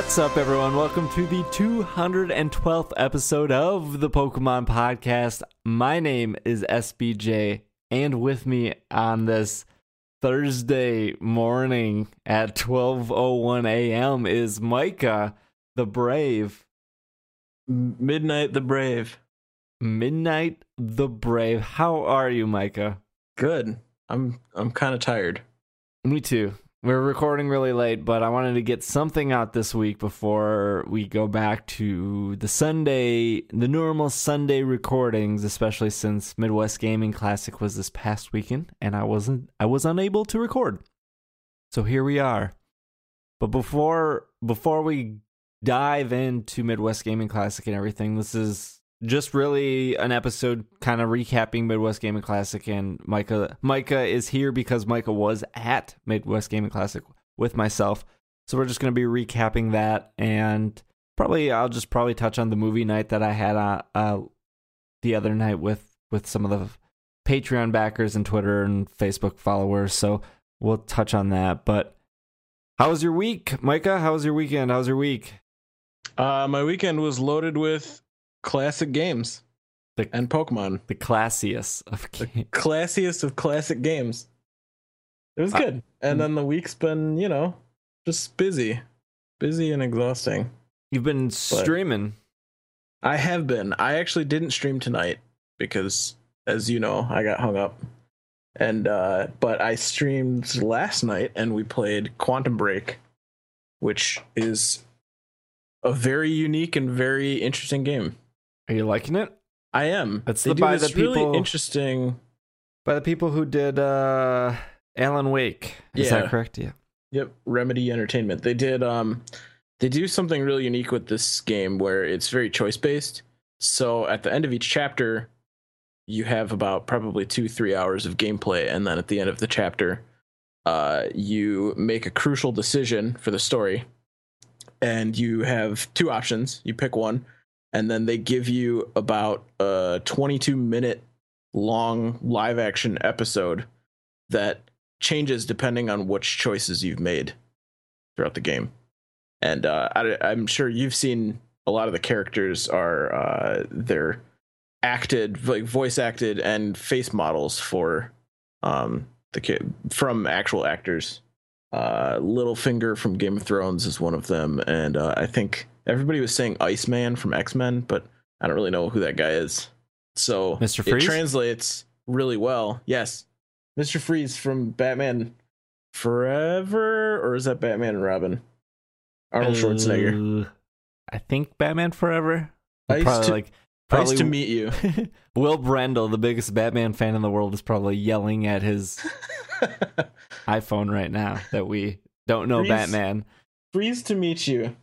What's up, everyone? Welcome to the 212th episode of the Pokemon Podcast. My name is SBJ, and with me on this Thursday morning at 12:01 a.m. is Micah, the Brave. Midnight the Brave. Midnight, the Brave. How are you, Micah? Good. I'm I'm kind of tired. Me too. We're recording really late, but I wanted to get something out this week before we go back to the Sunday, the normal Sunday recordings, especially since Midwest Gaming Classic was this past weekend and I wasn't I was unable to record. So here we are. But before before we dive into Midwest Gaming Classic and everything, this is just really an episode kind of recapping Midwest Gaming Classic and Micah Micah is here because Micah was at Midwest Gaming Classic with myself. So we're just going to be recapping that and probably I'll just probably touch on the movie night that I had uh, uh the other night with with some of the Patreon backers and Twitter and Facebook followers. So we'll touch on that, but how was your week, Micah? How was your weekend? How was your week? Uh, my weekend was loaded with classic games The- and Pokemon. The classiest of The games. classiest of classic games. It was good. And then the week's been, you know, just busy. Busy and exhausting. You've been streaming. I have been. I actually didn't stream tonight because as you know, I got hung up. And uh but I streamed last night and we played Quantum Break, which is a very unique and very interesting game. Are you liking it? I am. It's they the- do by this the people- really interesting. By the people who did uh Alan Wake. Is Yeah. that correct? Yeah. Yep, Remedy Entertainment. They did. Um, they do something really unique with this game where it's very choice based. So at the end of each chapter, you have about probably two three hours of gameplay, and then at the end of the chapter, uh, you make a crucial decision for the story, and you have two options. You pick one, and then they give you about a 22 minute long live action episode that changes depending on which choices you've made throughout the game. And uh, I, I'm sure you've seen a lot of the characters are uh, they're acted like voice acted and face models for um the kid from actual actors. Uh, Littlefinger from Game of Thrones is one of them, and uh, I think everybody was saying Iceman from X Men, but I don't really know who that guy is. So Mr. it Freeze? translates really well. Yes, Mr. Freeze from Batman Forever, or is that Batman and Robin? Arnold Schwarzenegger. Uh, I think Batman Forever. Nice probably to- like probably nice to meet you. Will Brendel, the biggest Batman fan in the world, is probably yelling at his iPhone right now that we don't know Freeze. Batman. Freeze to meet you.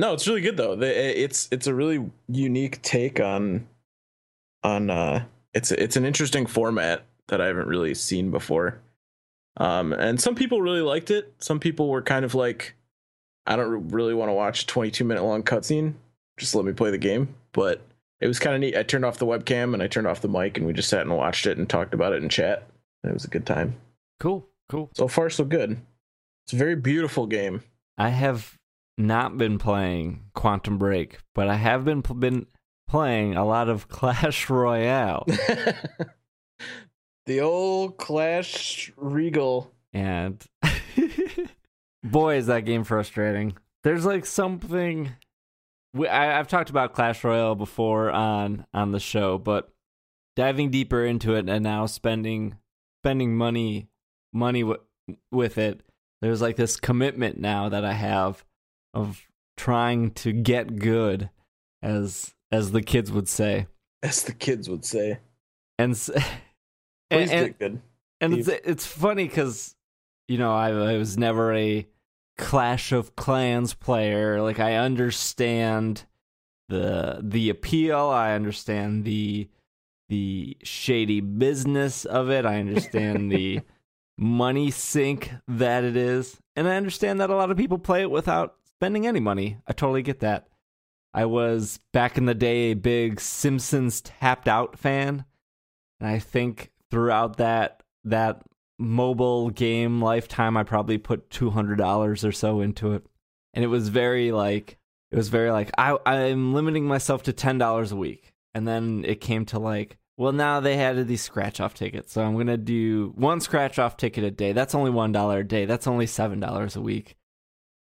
No, it's really good though. It's it's a really unique take on on uh it's it's an interesting format that I haven't really seen before. Um and some people really liked it. Some people were kind of like I don't really want to watch a 22 minute long cutscene. Just let me play the game. But it was kind of neat. I turned off the webcam and I turned off the mic and we just sat and watched it and talked about it in chat. It was a good time. Cool, cool. So far so good. It's a very beautiful game. I have not been playing Quantum Break, but I have been been playing a lot of Clash Royale. the old Clash Regal. and boy is that game frustrating there's like something we, I, i've talked about clash royale before on on the show but diving deeper into it and now spending spending money money w- with it there's like this commitment now that i have of trying to get good as as the kids would say As the kids would say. and and, Please and, good. and it's it's funny because you know I, I was never a Clash of Clans player. Like I understand the the appeal. I understand the the shady business of it. I understand the money sink that it is, and I understand that a lot of people play it without spending any money. I totally get that. I was back in the day a big Simpsons tapped out fan, and I think throughout that that mobile game lifetime, I probably put two hundred dollars or so into it. and it was very like it was very like I I'm limiting myself to ten dollars a week, and then it came to like well now they added these scratch off tickets, so I'm gonna do one scratch off ticket a day. That's only one dollar a day. That's only seven dollars a week.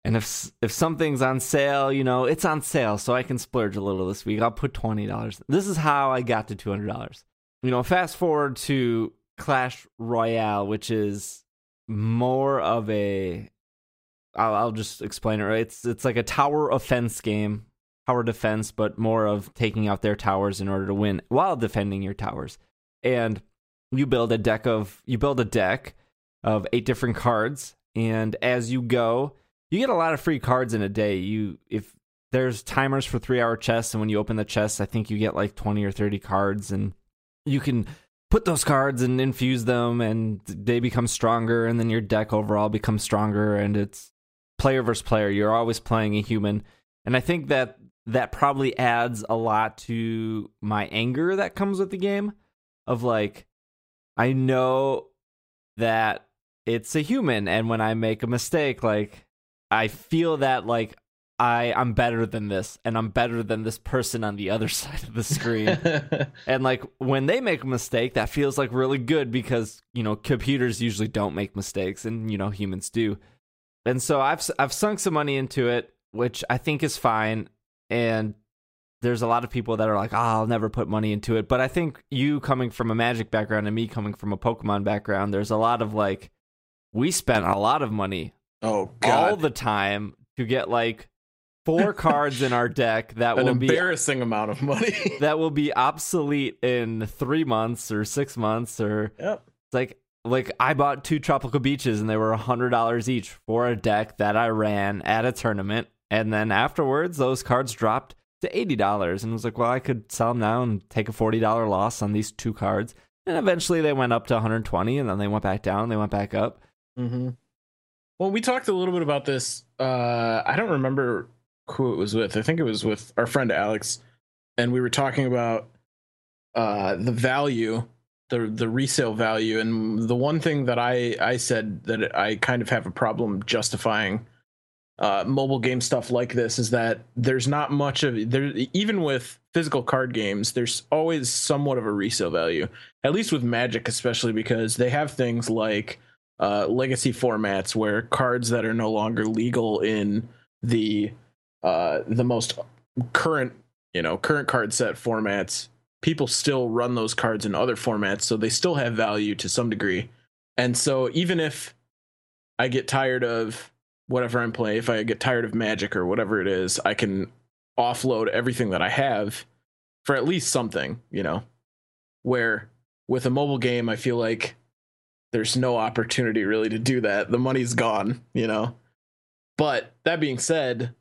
And if if something's on sale, you know it's on sale, so I can splurge a little this week. I'll put twenty dollars. This is how I got to two hundred dollars. You know, fast forward to Clash Royale, which is more of a I'll, I'll just explain it. Right, it's it's like a tower offense game, tower defense, but more of taking out their towers in order to win while defending your towers. And you build a deck of you build a deck of eight different cards, and as you go, you get a lot of free cards in a day. You if there's timers for three hour chests, and when you open the chests, I think you get like twenty or thirty cards, and you can put those cards and infuse them and they become stronger and then your deck overall becomes stronger and it's player versus player you're always playing a human and i think that that probably adds a lot to my anger that comes with the game of like i know that it's a human and when i make a mistake like i feel that like I I'm better than this and I'm better than this person on the other side of the screen. and like when they make a mistake, that feels like really good because, you know, computers usually don't make mistakes and you know humans do. And so I've I've sunk some money into it, which I think is fine and there's a lot of people that are like, oh, I'll never put money into it. But I think you coming from a magic background and me coming from a Pokemon background, there's a lot of like, we spent a lot of money oh, God. all the time to get like four cards in our deck that An will be embarrassing amount of money. that will be obsolete in three months or six months or yep. like like I bought two tropical beaches and they were a hundred dollars each for a deck that I ran at a tournament, and then afterwards those cards dropped to eighty dollars, and I was like, well, I could sell them now and take a forty dollar loss on these two cards, and eventually they went up to one hundred twenty, and then they went back down, they went back up. Mm-hmm. Well, we talked a little bit about this. Uh, I don't remember who it was with. I think it was with our friend Alex, and we were talking about uh, the value, the the resale value, and the one thing that I I said that I kind of have a problem justifying uh, mobile game stuff like this is that there's not much of there even with physical card games there's always somewhat of a resale value at least with magic especially because they have things like uh, legacy formats where cards that are no longer legal in the uh, the most current, you know, current card set formats, people still run those cards in other formats, so they still have value to some degree. And so even if I get tired of whatever I'm playing, if I get tired of Magic or whatever it is, I can offload everything that I have for at least something, you know. Where with a mobile game, I feel like there's no opportunity really to do that. The money's gone, you know. But that being said,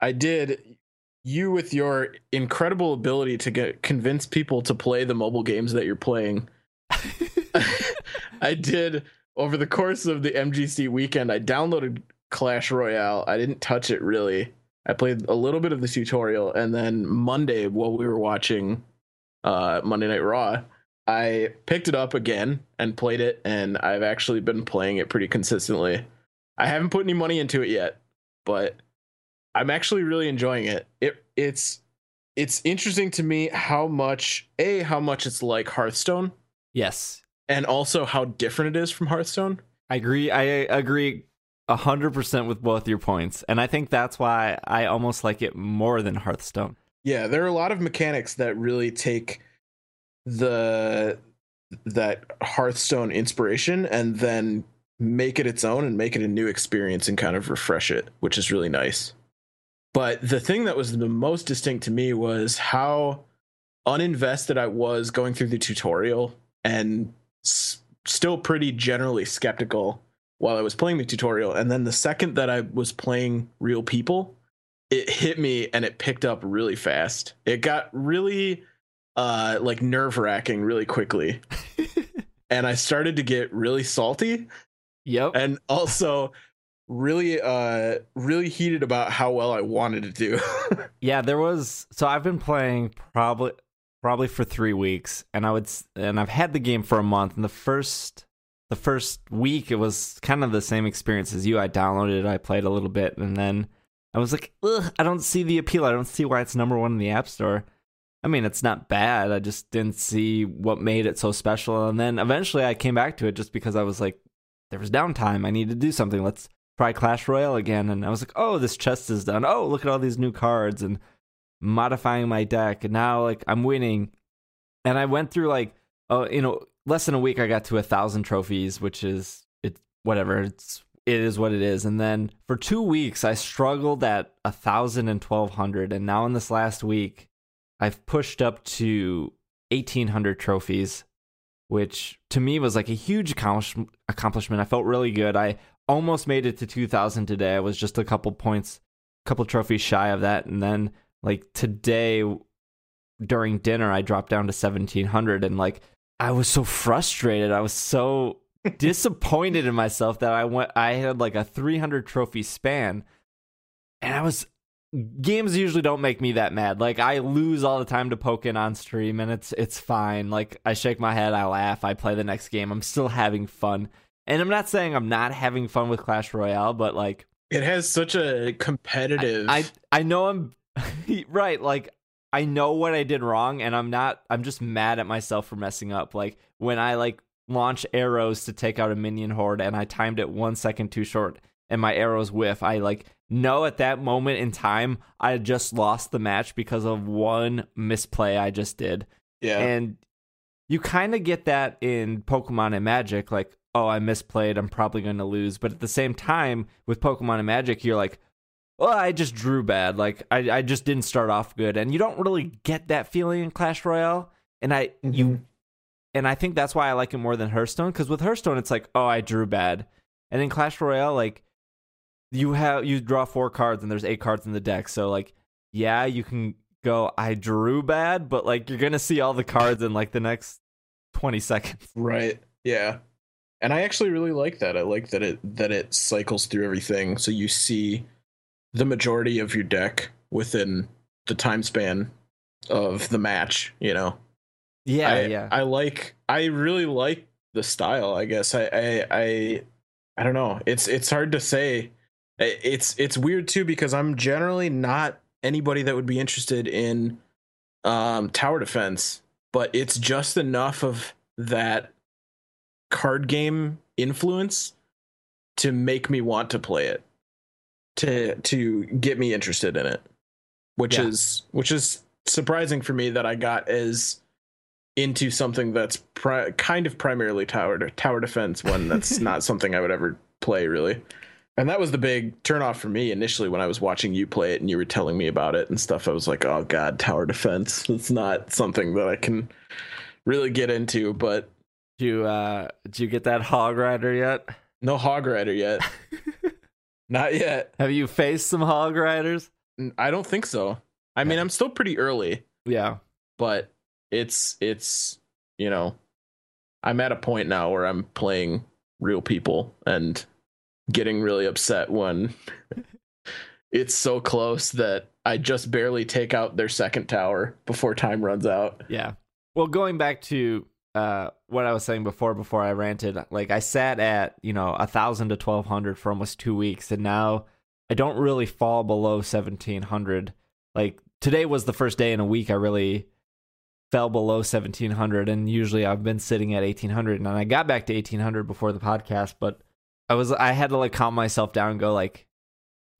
I did you with your incredible ability to get convince people to play the mobile games that you're playing. I did over the course of the MGC weekend. I downloaded Clash Royale. I didn't touch it really. I played a little bit of the tutorial, and then Monday, while we were watching uh, Monday Night Raw, I picked it up again and played it, and I've actually been playing it pretty consistently. I haven't put any money into it yet, but I'm actually really enjoying it. It it's it's interesting to me how much a how much it's like Hearthstone. Yes, and also how different it is from Hearthstone. I agree. I agree hundred percent with both your points, and I think that's why I almost like it more than Hearthstone. Yeah, there are a lot of mechanics that really take the that Hearthstone inspiration and then make it its own and make it a new experience and kind of refresh it, which is really nice. But the thing that was the most distinct to me was how uninvested I was going through the tutorial and s- still pretty generally skeptical while I was playing the tutorial. And then the second that I was playing real people, it hit me and it picked up really fast. It got really uh like nerve wracking really quickly. and I started to get really salty. Yep. And also really uh really heated about how well I wanted to do. yeah, there was so I've been playing probably probably for 3 weeks and I would and I've had the game for a month and the first the first week it was kind of the same experience as you. I downloaded it, I played a little bit, and then I was like, Ugh, I don't see the appeal. I don't see why it's number one in the App Store. I mean, it's not bad. I just didn't see what made it so special. And then eventually I came back to it just because I was like, there was downtime. I need to do something. Let's try Clash Royale again. And I was like, oh, this chest is done. Oh, look at all these new cards and modifying my deck. And now, like, I'm winning. And I went through, like, oh, you know, less than a week, I got to a thousand trophies, which is, it, whatever. It's, it is what it is. And then for two weeks, I struggled at a thousand and twelve hundred. And now in this last week, I've pushed up to 1800 trophies, which to me was like a huge accomplishment. I felt really good. I almost made it to 2000 today. I was just a couple points, a couple trophies shy of that. And then like today during dinner, I dropped down to 1700 and like I was so frustrated. I was so disappointed in myself that I went I had like a 300 trophy span and I was games usually don't make me that mad. Like I lose all the time to Pokken on stream and it's it's fine. Like I shake my head, I laugh, I play the next game. I'm still having fun. And I'm not saying I'm not having fun with Clash Royale, but like it has such a competitive I I, I know I'm right, like I know what I did wrong and I'm not I'm just mad at myself for messing up. Like when I like launch arrows to take out a minion horde and I timed it 1 second too short and my arrows whiff, I like know at that moment in time I just lost the match because of one misplay I just did. Yeah. And you kind of get that in Pokemon and Magic, like, oh, I misplayed, I'm probably going to lose. But at the same time, with Pokemon and Magic, you're like, well, I just drew bad. Like, I, I just didn't start off good. And you don't really get that feeling in Clash Royale. And I, mm-hmm. you, and I think that's why I like it more than Hearthstone. Because with Hearthstone, it's like, oh, I drew bad. And in Clash Royale, like, you have you draw four cards and there's eight cards in the deck. So like, yeah, you can go. I drew bad, but like you're gonna see all the cards in like the next twenty seconds. Right. Yeah. And I actually really like that. I like that it that it cycles through everything, so you see the majority of your deck within the time span of the match. You know. Yeah, I, yeah. I like. I really like the style. I guess I, I, I, I don't know. It's it's hard to say it's it's weird too because I'm generally not anybody that would be interested in um, tower defense, but it's just enough of that card game influence to make me want to play it to to get me interested in it which yeah. is which is surprising for me that I got as into something that's pri- kind of primarily tower tower defense when that's not something I would ever play really. And that was the big turnoff for me initially when I was watching you play it and you were telling me about it and stuff. I was like, oh god, tower defense. It's not something that I can really get into. But do you uh do you get that hog rider yet? No hog rider yet. not yet. Have you faced some hog riders? I don't think so. I yeah. mean, I'm still pretty early. Yeah. But it's it's you know, I'm at a point now where I'm playing real people and getting really upset when it's so close that I just barely take out their second tower before time runs out. Yeah. Well, going back to uh, what I was saying before, before I ranted, like I sat at you know a thousand to twelve hundred for almost two weeks, and now I don't really fall below seventeen hundred. Like today was the first day in a week I really fell below 1700 and usually I've been sitting at 1800 and I got back to 1800 before the podcast but I was I had to like calm myself down and go like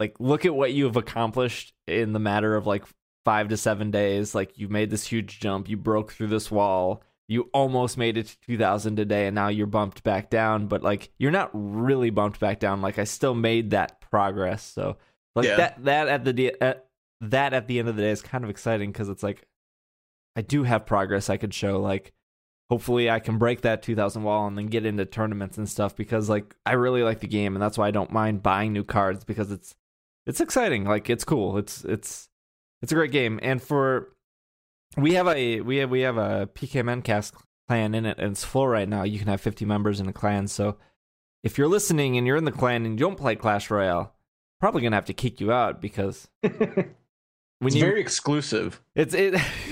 like look at what you have accomplished in the matter of like 5 to 7 days. Like you made this huge jump. You broke through this wall. You almost made it to 2000 today and now you're bumped back down. But like you're not really bumped back down. Like I still made that progress. So like yeah. that that at the at, uh, that at the end of the day is kind of exciting cuz it's like I do have progress I could show like hopefully I can break that 2000 wall and then get into tournaments and stuff because like I really like the game and that's why I don't mind buying new cards because it's it's exciting. Like it's cool. It's it's it's a great game. And for we have a we have we have a PKMNcast clan in it and it's full right now. You can have 50 members in a clan. So if you're listening and you're in the clan and you don't play Clash Royale probably going to have to kick you out because when it's you, very exclusive. It's it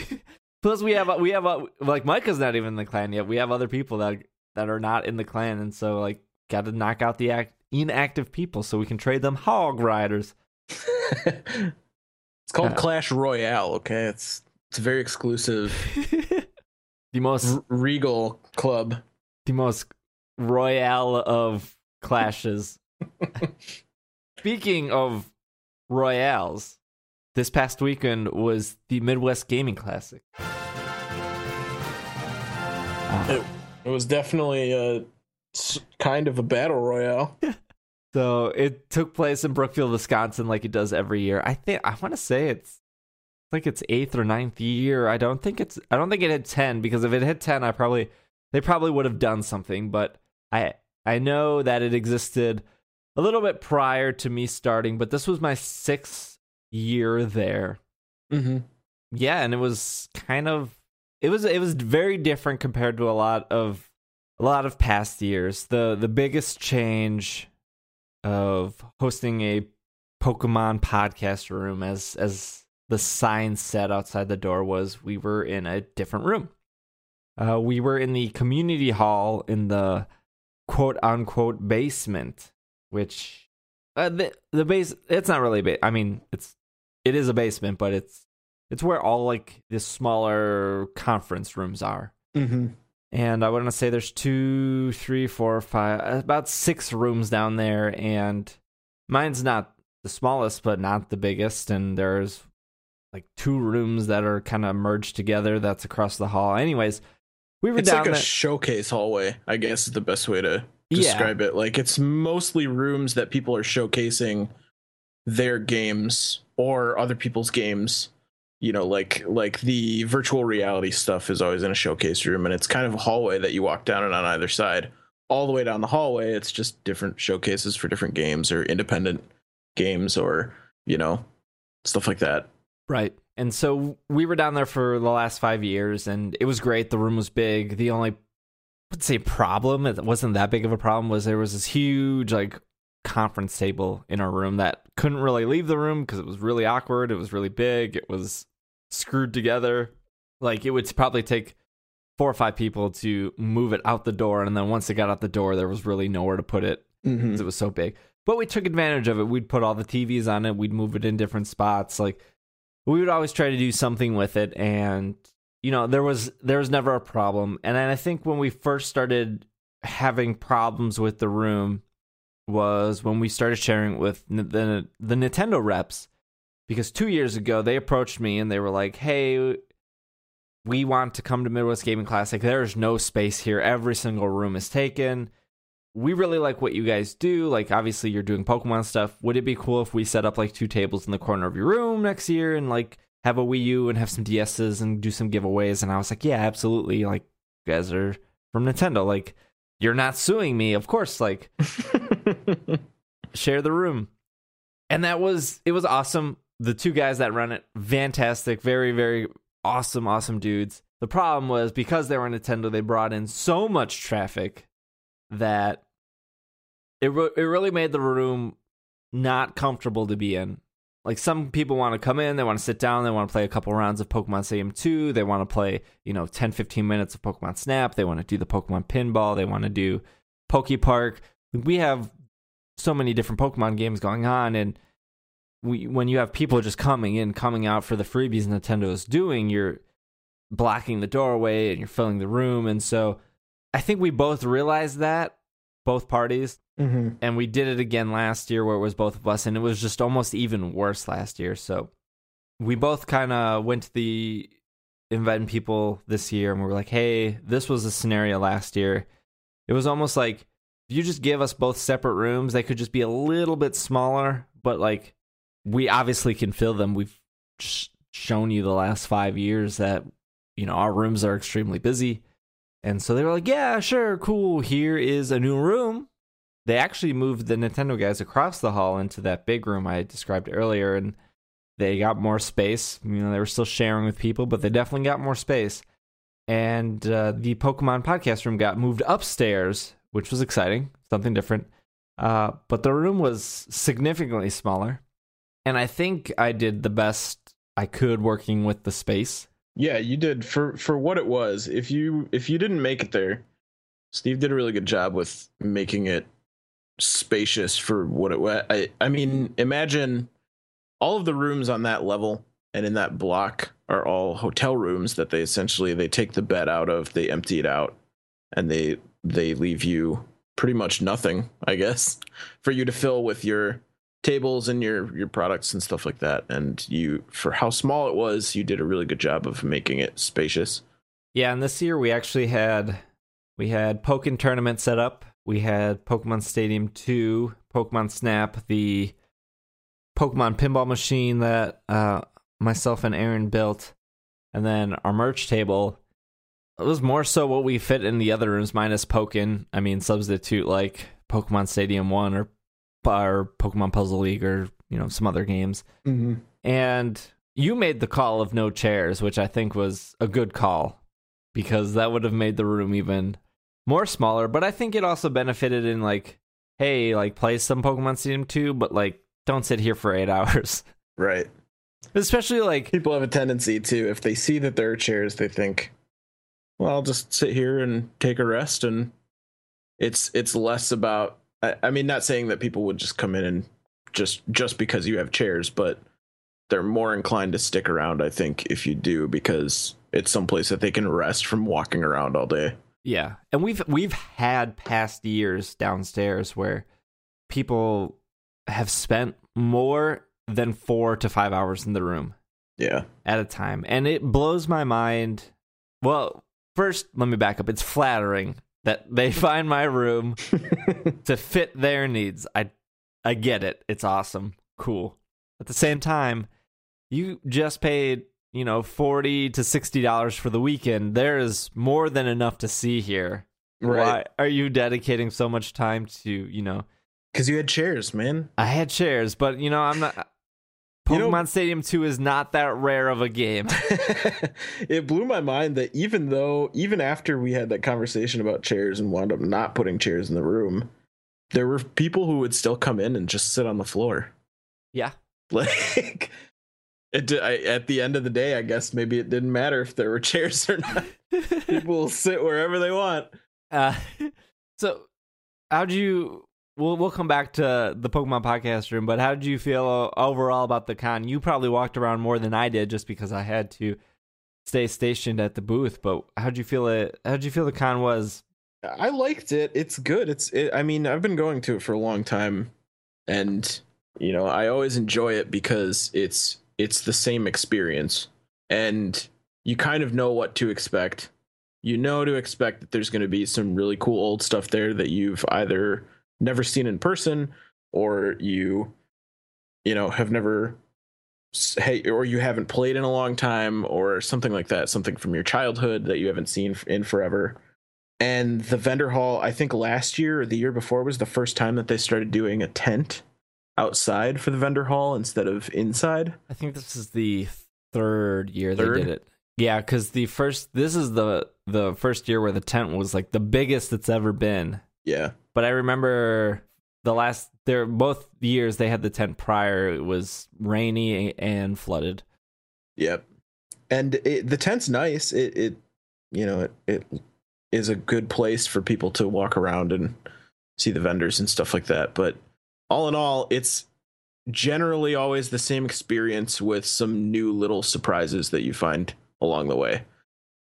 Plus, we have we have like Micah's not even in the clan yet. We have other people that that are not in the clan, and so like got to knock out the act- inactive people so we can trade them hog riders. it's called Uh, Clash Royale. Okay, it's it's very exclusive the most R- Regal club. the most royale of clashes. Speaking of royales, this past weekend was the Midwest Gaming Classic. It, it was definitely a s- kind of a battle royale. So it took place in Brookfield, Wisconsin, like it does every year. I think I want to say it's like its eighth or ninth year. I don't think it's. I don't think it hit ten because if it hit ten, I probably they probably would have done something. But I I know that it existed a little bit prior to me starting, but this was my sixth year there. Mm-hmm. Yeah, and it was kind of it was it was very different compared to a lot of a lot of past years. The the biggest change of hosting a Pokemon podcast room as as the sign said outside the door was we were in a different room. Uh, we were in the community hall in the quote unquote basement, which uh, the the base it's not really a ba- I mean it's it is a basement, but it's it's where all like the smaller conference rooms are. Mm-hmm. And I want to say there's two, three, four, five, about six rooms down there. And mine's not the smallest, but not the biggest. And there's like two rooms that are kind of merged together. That's across the hall. Anyways, we were It's down like a there. showcase hallway, I guess is the best way to Yeah. describe it. Like it's mostly rooms that people are showcasing their games or other people's games. You know, like like the virtual reality stuff is always in a showcase room, and it's kind of a hallway that you walk down and on either side. All the way down the hallway, it's just different showcases for different games or independent games or you know stuff like that. Right. And so we were down there for the last five years, and it was great. The room was big. The only, let's say, problem, it wasn't that big of a problem, was there was this huge, like, conference table in our room that couldn't really leave the room because it was really awkward. It was really big. It was screwed together. Like, it would probably take four or five people to move it out the door. And then once it got out the door, there was really nowhere to put it Mm-hmm. because it was so big. But we took advantage of it. We'd put all the TVs on it. We'd move it in different spots. Like we would always try to do something with it, and you know there was there was never a problem. And I think when we first started having problems with the room was when we started sharing with the the Nintendo reps because two years ago they approached me and they were like, "Hey." We want to come to Midwest Gaming Classic. There's no space here. Every single room is taken we really like what you guys do. Like, obviously, you're doing Pokemon stuff. Would it be cool if we set up like two tables in the corner of your room next year and like have a Wii U and have some DSs and do some giveaways? And I was like, yeah, absolutely. Like, you guys are from Nintendo. Like, you're not suing me, of course. Like, share the room. And that was it was awesome. The two guys that run it, fantastic, very, very awesome, awesome dudes. The problem was because they were Nintendo, they brought in so much traffic that it re- it really made the room not comfortable to be in. Like some people want to come in, they want to sit down, they want to play a couple rounds of Pokemon Stadium 2, they want to play, you know, 10 15 minutes of Pokemon Snap, they want to do the Pokemon Pinball, they want to do Poke Park. We have so many different Pokemon games going on and we when you have people just coming in, coming out for the freebies Nintendo is doing, you're blocking the doorway and you're filling the room and so I think we both realized that, both parties, mm-hmm. and we did it again last year where it was both of us, and it was just almost even worse last year. So we both kind of went to the inviting people this year, and we were like, hey, this was a scenario last year. It was almost like if you just give us both separate rooms, they could just be a little bit smaller, but like we obviously can fill them. We've sh- shown you the last five years that, you know, our rooms are extremely busy. And so they were like, yeah, sure, cool. Here is a new room. They actually moved the Nintendo guys across the hall into that big room I described earlier, and they got more space. You know, they were still sharing with people, but they definitely got more space. And uh, the Pokemon podcast room got moved upstairs, which was exciting, something different. Uh, but the room was significantly smaller. And I think I did the best I could working with the space. Yeah, you did for for what it was. If you if you didn't make it there, Steve did a really good job with making it spacious for what it was. I, I mean, imagine all of the rooms on that level and in that block are all hotel rooms that they essentially they take the bed out of, they empty it out, and they they leave you pretty much nothing, I guess, for you to fill with your tables and your your products and stuff like that. And you for how small it was, you did a really good job of making it spacious. Yeah, and this year we actually had we had Pokken tournament set up. We had Pokemon Stadium 2, Pokemon Snap, the Pokemon pinball machine that uh, myself and Aaron built, and then our merch table. It was more so what we fit in the other rooms, minus Pokken. I mean, substitute like Pokemon Stadium 1 or, or Pokemon Puzzle League or, you know, some other games. Mm-hmm. And you made the call of no chairs, which I think was a good call because that would have made the room even more smaller. But I think it also benefited in like, hey, like play some Pokemon Stadium 2, but like don't sit here for eight hours. Right. Especially like people have a tendency to, if they see that there are chairs, they think, well, I'll just sit here and take a rest. And it's it's less about. I, I mean, not saying that people would just come in and just just because you have chairs, but they're more inclined to stick around. I think if you do because it's someplace that they can rest from walking around all day. Yeah, and we've we've had past years downstairs where people have spent more than four to five hours in the room. Yeah, at a time, and it blows my mind. Well, first, let me back up. It's flattering that they find my room to fit their needs. I I get it. It's awesome. Cool. At the same time, you just paid you know, 40 to 60 dollars for the weekend, there is more than enough to see here. Right. Why are you dedicating so much time to, you know, cuz you had chairs, man. I had chairs, but you know, I'm not Pokemon you know, Stadium 2 is not that rare of a game. it blew my mind that even though even after we had that conversation about chairs and wound up not putting chairs in the room, there were people who would still come in and just sit on the floor. Yeah. Like it I, at the end of the day, I guess maybe it didn't matter if there were chairs or not. People will sit wherever they want. Uh, so, how'd you? We'll we'll come back to the Pokemon podcast room, but how did you feel overall about the con? You probably walked around more than I did, just because I had to stay stationed at the booth. But how did you feel it? How did you feel the con was? I liked it. It's good. It's. It, I mean, I've been going to it for a long time, and you know, I always enjoy it because it's it's the same experience and you kind of know what to expect. You know to expect that there's going to be some really cool old stuff there that you've either never seen in person or you you know have never hey or you haven't played in a long time or something like that something from your childhood that you haven't seen in forever and the vendor hall i think last year or the year before was the first time that they started doing a tent outside for the vendor hall instead of inside. I think this is the third year third? they did it. Yeah, because the first this is the the first year where the tent was like the biggest it's ever been. Yeah, but I remember the last there both years they had the tent prior. It was rainy and flooded. Yep, and it, the tent's nice. It it you know it it is a good place for people to walk around and see the vendors and stuff like that. But all in all, it's generally always the same experience with some new little surprises that you find along the way.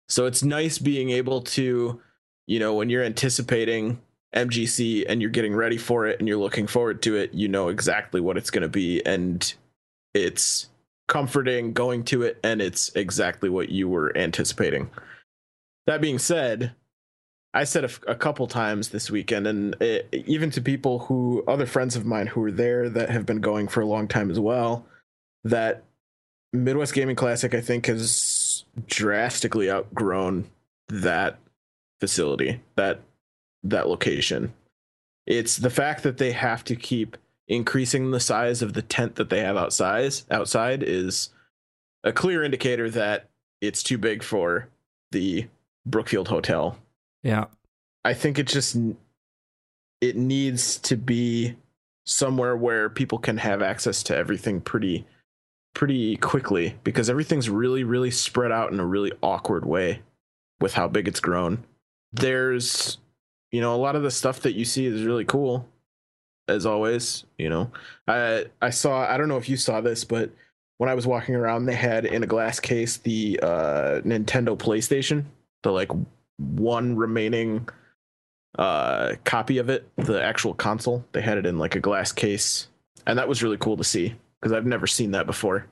So it's nice being able to, you know, when you're anticipating MGC and you're getting ready for it and you're looking forward to it, you know exactly what it's going to be. And it's comforting going to it and it's exactly what you were anticipating. That being said, I said a, couple times this weekend, and it, even to people who, other friends of mine who were there that have been going for a long time as well, that Midwest Gaming Classic, I think, has drastically outgrown that facility, that that location. It's the fact that they have to keep increasing the size of the tent that they have outside. Outside is a clear indicator that it's too big for the Brookfield Hotel yeah. I think it just it needs to be somewhere where people can have access to everything pretty pretty quickly because everything's really really spread out in a really awkward way with how big it's grown. There's you know, a lot of the stuff that you see is really cool. As always, you know, I I saw I don't know if you saw this, but when I was walking around, they had in a glass case the uh, Nintendo PlayStation, the like one remaining uh, copy of it, the actual console. They had it in like a glass case, and that was really cool to see because I've never seen that before.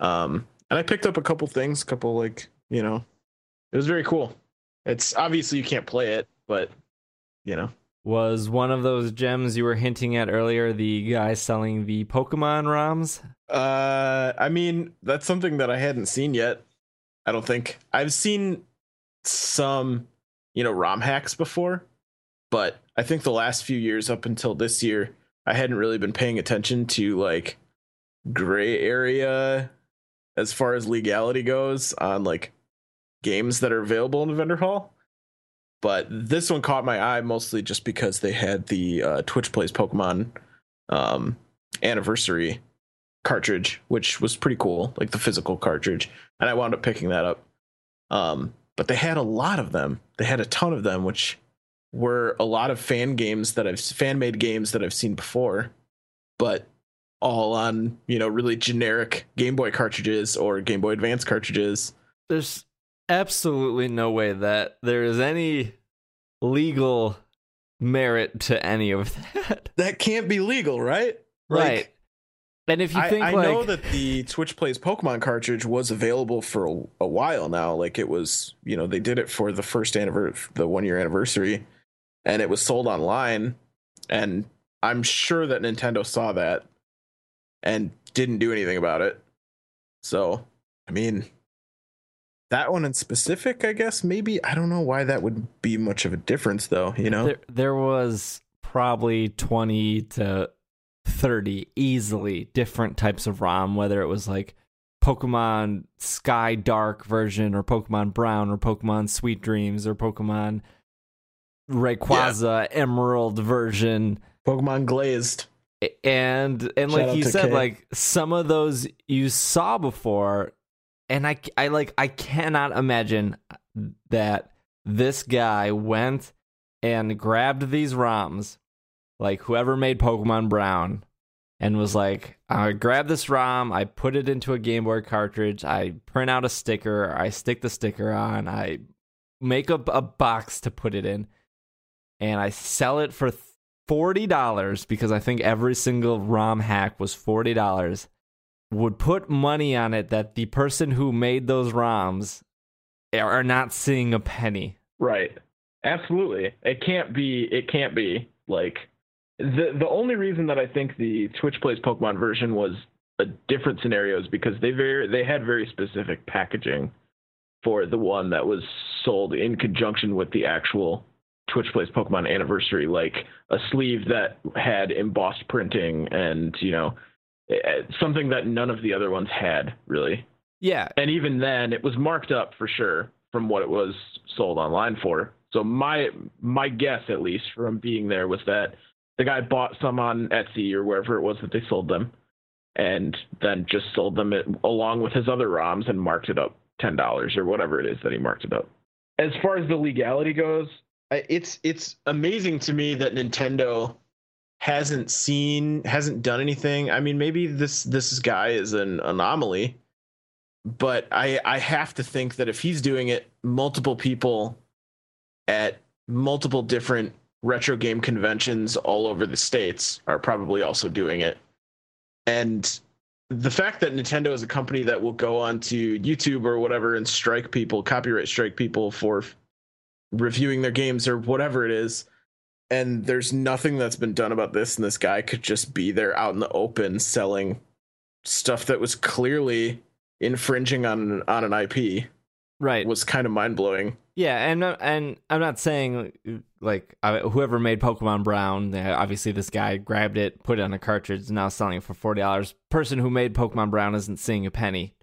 Um, and I picked up a couple things, a couple like you know, it was very cool. It's obviously you can't play it, but you know, Was one of those gems you were hinting at earlier the guy selling the Pokemon ROMs? Uh, I mean, that's something that I hadn't seen yet. I don't think I've seen some, you know, ROM hacks before, but I think the last few years up until this year, I hadn't really been paying attention to like gray area as far as legality goes on like games that are available in the vendor hall. But this one caught my eye mostly just because they had the uh, Twitch Plays Pokemon um, anniversary cartridge, which was pretty cool, like the physical cartridge, and I wound up picking that up. Um, but they had a lot of them. They had a ton of them, which were a lot of fan games that I've fan made games that I've seen before, but all on you know really generic Game Boy cartridges or Game Boy Advance cartridges. There's absolutely no way that there is any legal merit to any of that. That can't be legal, right? right. And if you I, think I like know that the Twitch Plays Pokemon cartridge was available for a, a while now. Like it was, you know, they did it for the first anniversary, the one year anniversary, and it was sold online. And I'm sure that Nintendo saw that and didn't do anything about it. So, I mean, that one in specific, I guess maybe I don't know why that would be much of a difference, though. You know, there, there was probably 20 to 30 easily different types of ROM, whether it was like Pokemon Sky Dark version or Pokemon Brown or Pokemon Sweet Dreams or Pokemon Rayquaza Emerald version. Pokemon Glazed. And and Shout like you said, Kay. like some of those you saw before, and I I like I cannot imagine that this guy went and grabbed these ROMs, like whoever made Pokemon Brown, and was like, I grab this ROM, I put it into a Game Boy cartridge, I print out a sticker, I stick the sticker on, I make a, a box to put it in, and I sell it for forty dollars because I think every single ROM hack was forty dollars. Would put money on it that the person who made those ROMs are not seeing a penny. Right. Absolutely. It can't be it can't be like the the only reason that I think the Twitch Plays Pokemon version was a different scenario is because they very they had very specific packaging for the one that was sold in conjunction with the actual Twitch Plays Pokemon anniversary, like a sleeve that had embossed printing and, you know, Eh, something that none of the other ones had, really. Yeah, and even then it was marked up for sure from what it was sold online for. So my my guess at least from being there was that the guy bought some on etsy or wherever it was that they sold them and then just sold them it, along with his other roms and marked it up $10 or whatever it is that he marked it up. As far as the legality goes it's it's amazing to me that nintendo hasn't seen hasn't done anything i mean maybe this this guy is an anomaly but I I have to think that if he's doing it, multiple people at multiple different retro game conventions all over the states are probably also doing it. And the fact that Nintendo is a company that will go on to YouTube or whatever and strike people, copyright strike people for reviewing their games or whatever it is, and there's nothing that's been done about this, and this guy could just be there out in the open selling stuff that was clearly infringing on on an IP right. was kind of mind blowing. Yeah, and and I'm not saying like whoever made Pokemon Brown, obviously this guy grabbed it, put it on a cartridge, and now selling it for forty dollars. Person who made Pokemon Brown isn't seeing a penny.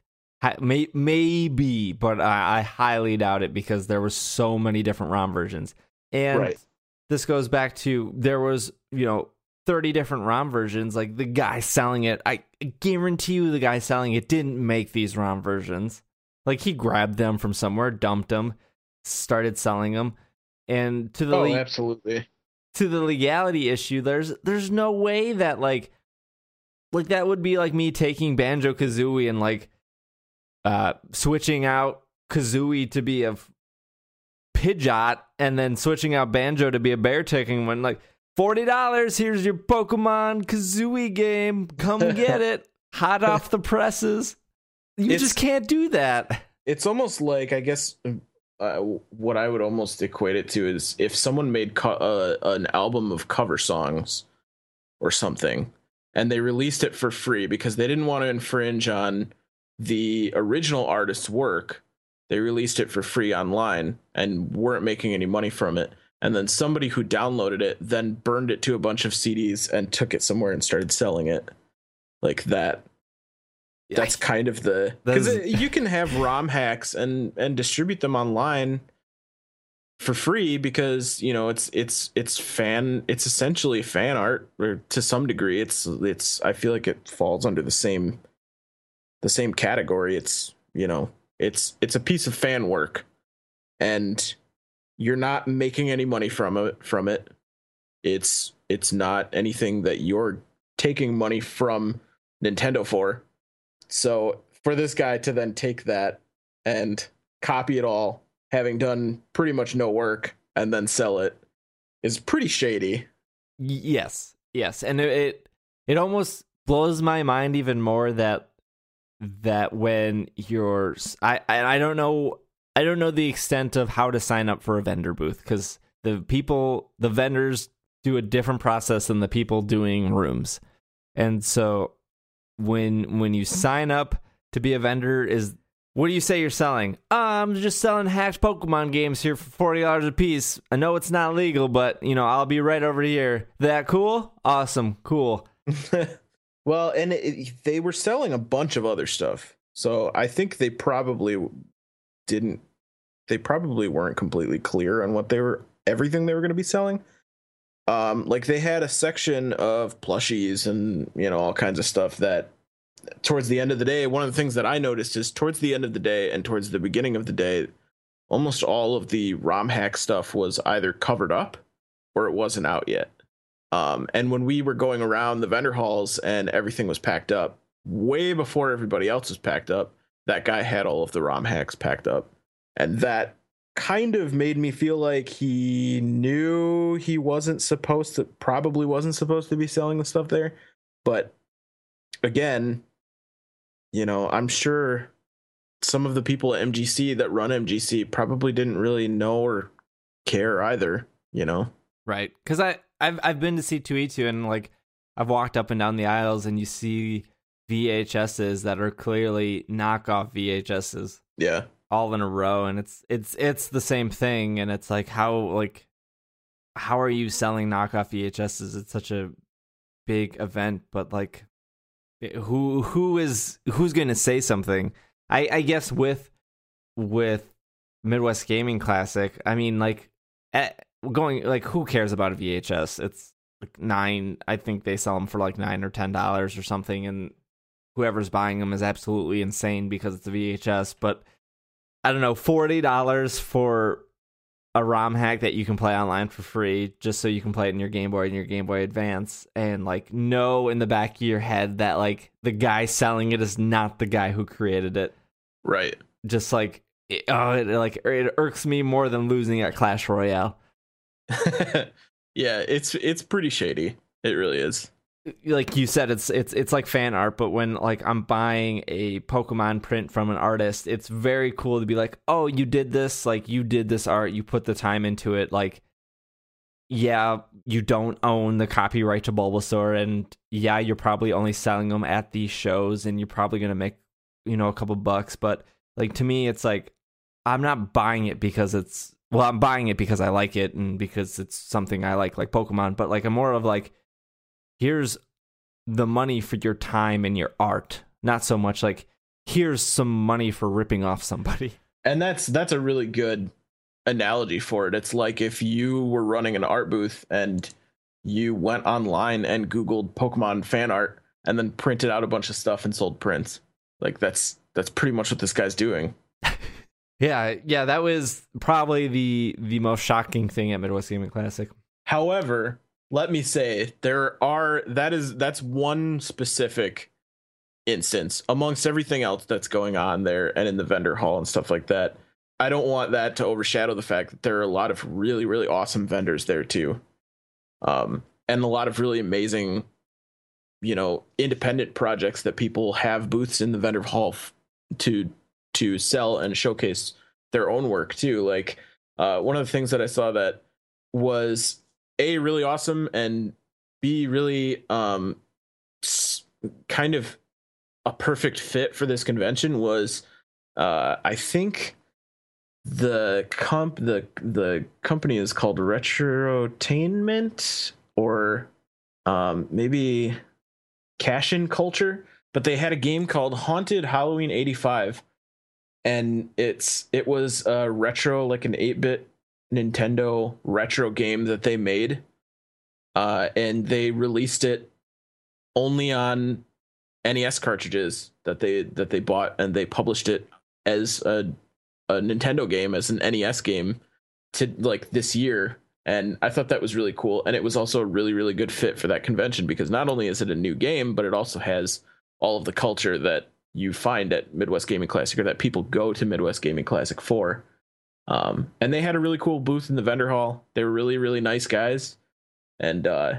May, maybe, but I, I highly doubt it because there were so many different ROM versions. And Right. This goes back to there was you know 30 different ROM versions. Like the guy selling it, I guarantee you the guy selling it didn't make these ROM versions. Like he grabbed them from somewhere, dumped them, started selling them. And to the oh, le- absolutely. to the legality issue, there's there's no way that like like that would be like me taking Banjo Kazooie and like uh switching out Kazooie to be a Pidgeot and then switching out Banjo to be a bear ticking when like forty dollars, here's your Pokemon Kazooie game. Come get it. Hot off the presses. You It's- just can't do that. It's almost like I guess uh, what I would almost equate it to is if someone made co- uh, an album of cover songs or something, and they released it for free because they didn't want to infringe on the original artist's work. They released it for free online and weren't making any money from it. And then somebody who downloaded it then burned it to a bunch of CDs and took it somewhere and started selling it. Like that. That's kind of the because you can have ROM hacks and and distribute them online for free because you know it's it's it's fan it's essentially fan art or to some degree it's it's I feel like it falls under the same the same category. It's you know it's it's a piece of fan work. And you're not making any money from it from it. It's it's not anything that you're taking money from Nintendo for. So for this guy to then take that and copy it all, having done pretty much no work, and then sell it is pretty shady. Yes yes. And it, it it almost blows my mind even more that that when you're i i, don't know i don't know the extent of how to sign up for a vendor booth because the people the vendors do a different process than the people doing rooms and so when when you sign up to be a vendor is what do you say you're selling? "Uh, I'm just selling hacked Pokemon games here for forty dollars a piece. I know it's not legal, but you know I'll be right over here. That cool? Awesome, cool. well, and it, they were selling a bunch of other stuff. So I think they probably didn't they probably weren't completely clear on what they were everything they were going to be selling. Um like they had a section of plushies and you know all kinds of stuff that towards the end of the day, one of the things that I noticed is towards the end of the day and towards the beginning of the day, almost all of the ROM hack stuff was either covered up or it wasn't out yet. Um, and when we were going around the vendor halls and everything was packed up, way before everybody else was packed up, that guy had all of the ROM hacks packed up. And that kind of made me feel like he knew he wasn't supposed to, probably wasn't supposed to be selling the stuff there. But again, you know, I'm sure some of the people at MGC that run MGC probably didn't really know or care either, you know. Right? Because I I've I've been to C2E2 and like I've walked up and down the aisles and you see VHSs that are clearly knockoff VHSs Yeah. all in a row, and it's it's it's the same thing, and it's like how like how are you selling knockoff VHSs? It's such a big event, but like eh, who who is who's going to say something? I I guess with with Midwest Gaming Classic, I mean like at, going like who cares about a VHS? It's like nine. I think they sell them for like nine or ten dollars or something, and whoever's buying them is absolutely insane because it's a VHS. But I don't know, forty dollars for a ROM hack that you can play online for free, just so you can play it in your Game Boy and your Game Boy Advance, and like know in the back of your head that like the guy selling it is not the guy who created it. Right. Just like it, oh, it like it irks me more than losing at Clash Royale. yeah, it's it's pretty shady. It really is. like you said it's it's it's like fan art but when like i'm buying a pokemon print from an artist it's very cool to be like oh you did this like you did this art you put the time into it like yeah you don't own the copyright to bulbasaur and yeah you're probably only selling them at these shows and you're probably to make you know a couple bucks but like to me it's like i'm not buying it because it's well i'm buying it because i like it and because it's something i like like pokemon but like i'm more of like here's the money for your time and your art not so much like here's some money for ripping off somebody And that's that's a really good analogy for it. It's like if you were running an art booth and you went online and googled Pokemon fan art and then printed out a bunch of stuff and sold prints. Like that's that's pretty much what this guy's doing. Yeah, yeah, that was probably the the most shocking thing at Midwest Gaming Classic. However, let me say there are that is that's one specific instance amongst everything else that's going on there and in the vendor hall and stuff like that. I don't want that to overshadow the fact that there are a lot of really really awesome vendors there too. Um and a lot of really amazing you know independent projects that people have booths in the vendor hall f- to to sell and showcase their own work too. Like uh, one of the things that i saw that was a really awesome and b really um kind of a perfect fit for this convention was uh i think the comp the the company is called retrotainment or um maybe cash in culture but they had a game called haunted halloween 85 and it's it was a retro like an 8-bit nintendo retro game that they made uh and they released it only on nes cartridges that they that they bought and they published it as a a nintendo game as an nes game to like this year and I thought that was really cool. And it was also a really, really good fit for that convention because not only is it a new game, but it also has all of the culture that you find at Midwest Gaming Classic or that people go to Midwest Gaming Classic for. Um, and they had a really cool booth in the vendor hall. They were really, really nice guys. And, uh,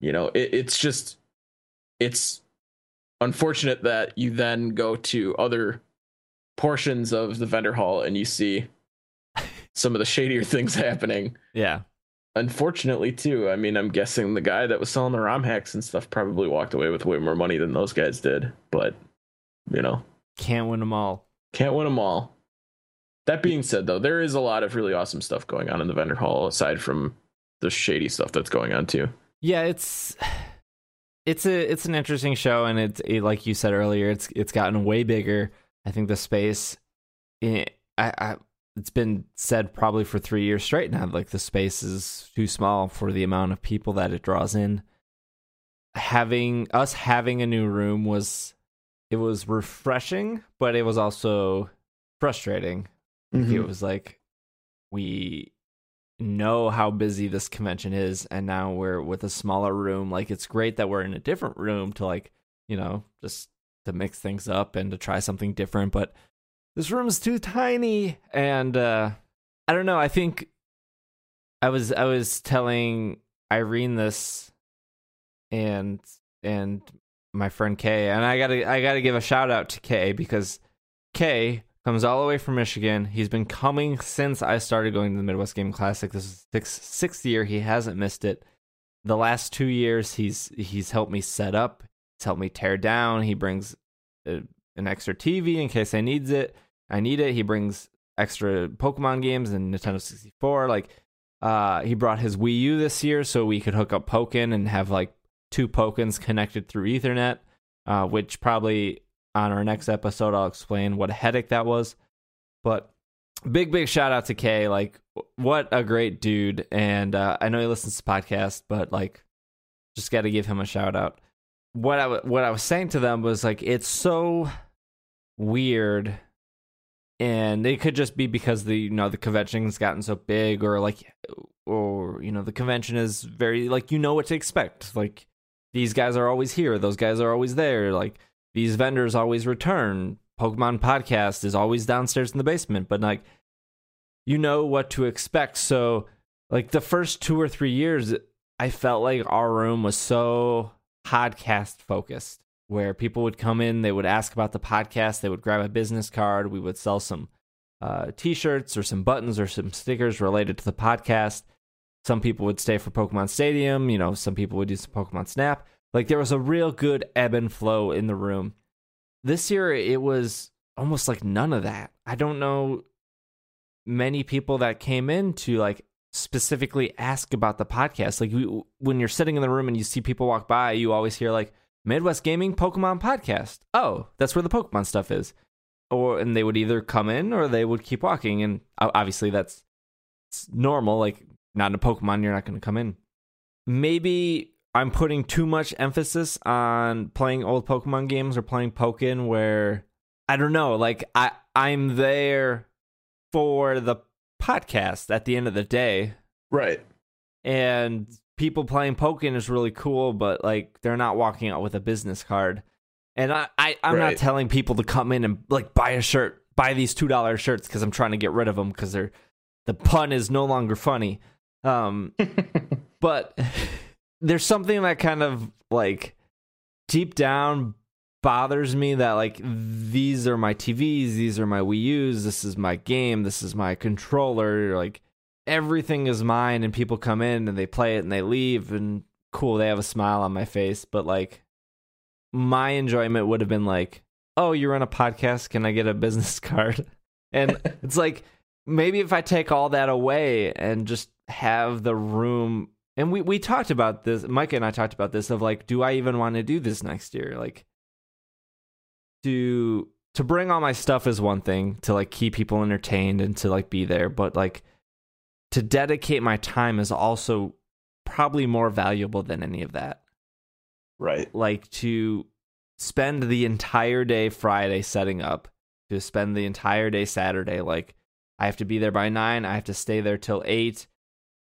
you know, it, it's just, it's unfortunate that you then go to other portions of the vendor hall and you see some of the shadier things happening. Yeah. Unfortunately, too. I mean, I'm guessing the guy that was selling the ROM hacks and stuff probably walked away with way more money than those guys did. But, you know, Can't win them all. can't win them all. That being said, though, there is a lot of really awesome stuff going on in the vendor hall aside from the shady stuff that's going on, too. Yeah, it's it's a it's an interesting show, and it's it, like you said earlier, it's it's gotten way bigger. I think the space, eh, I, I it's been said probably for three years straight now. Like the space is too small for the amount of people that it draws in. Having us having a new room was it was refreshing, but it was also frustrating. It was like we know how busy this convention is and now we're with a smaller room. Like it's great that we're in a different room to like you know just to mix things up and to try something different but this room is too tiny and uh i don't know. I think i was i was telling irene this and and my friend kay and i gotta i gotta give a shout out to kay because kay comes all the way from Michigan. He's been coming since I started going to the Midwest Game Classic. This is sixth, sixth year. He hasn't missed it. The last two years, he's he's helped me set up. He's helped me tear down. He brings a, an extra TV in case I needs it. I need it. He brings extra Pokemon games and Nintendo 64. Like, uh, he brought his Wii U this year so we could hook up Pokken and have like two Pokkens connected through Ethernet, uh, which probably on our next episode I'll explain what a headache that was. But big big shout out to Kay. Like what a great dude. And uh, I know he listens to podcast, but like just got to give him a shout out. What I what I was saying to them was like it's so weird and it could just be because the you know the convention's gotten so big or like or you know the convention is very like you know what to expect like these guys are always here those guys are always there like these vendors always return. Pokemon podcast is always downstairs in the basement, but like you know what to expect. So like the first two or three years, I felt like our room was so podcast focused, where people would come in, they would ask about the podcast, they would grab a business card, we would sell some uh, t-shirts or some buttons or some stickers related to the podcast. Some people would stay for Pokemon Stadium, you know, some people would do some Pokemon Snap. Like there was a real good ebb and flow in the room. This year it was almost like none of that. I don't know many people that came in to like specifically ask about the podcast. Like we, when you're sitting in the room and you see people walk by, you always hear like Midwest Gaming Pokemon podcast. Oh, that's where the Pokemon stuff is. Or and they would either come in or they would keep walking and obviously that's normal like not in a Pokemon you're not going to come in. Maybe I'm putting too much emphasis on playing old Pokemon games or playing Pokken where I don't know, like I I'm there for the podcast at the end of the day. Right. And people playing Pokken is really cool, but like they're not walking out with a business card. And I, I I'm Right. not telling people to come in and like buy a shirt, buy these two dollar shirts because I'm trying to get rid of them because they're the pun is no longer funny. Um, but there's something that kind of like deep down bothers me that like these are my TVs, these are my Wii U's, this is my game, this is my controller, like everything is mine and people come in and they play it and they leave and cool, they have a smile on my face, but like my enjoyment would have been like, "Oh, you run a podcast, can I get a business card?" And it's like maybe if I take all that away and just have the room and we we talked about this Micah and I talked about this of like do I even want to do this next year like to to bring all my stuff is one thing to like keep people entertained and to like be there but like to dedicate my time is also probably more valuable than any of that right. like to spend the entire day Friday setting up, to spend the entire day Saturday. Like I have to be there by nine. I have to stay there till eight.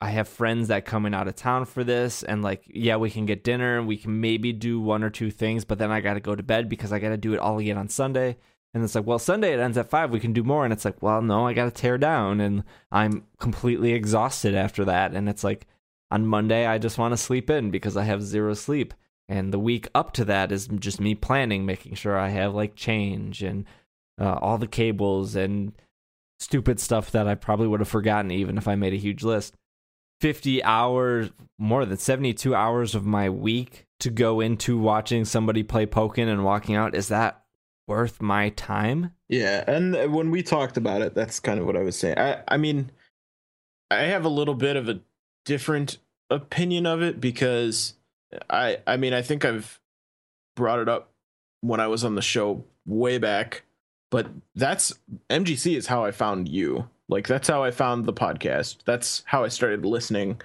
I have friends that coming out of town for this, and like, yeah, we can get dinner and we can maybe do one or two things, but then I got to go to bed because I got to do it all again on Sunday. And it's like, well, Sunday it ends at five. We can do more, and it's like, well, no, I got to tear down, and I'm completely exhausted after that. And it's like, on Monday, I just want to sleep in because I have zero sleep. And the week up to that is just me planning, making sure I have like change and uh, all the cables and stupid stuff that I probably would have forgotten even if I made a huge list. 50 hours, more than 72 hours of my week to go into watching somebody play Pokken and walking out. Is that worth my time? Yeah, and when we talked about it, that's kind of what I was saying. I, I mean, I have a little bit of a different opinion of it because I, I mean, I think I've brought it up when I was on the show way back, but that's MGC is how I found you. Like that's how I found the podcast. That's how I started listening.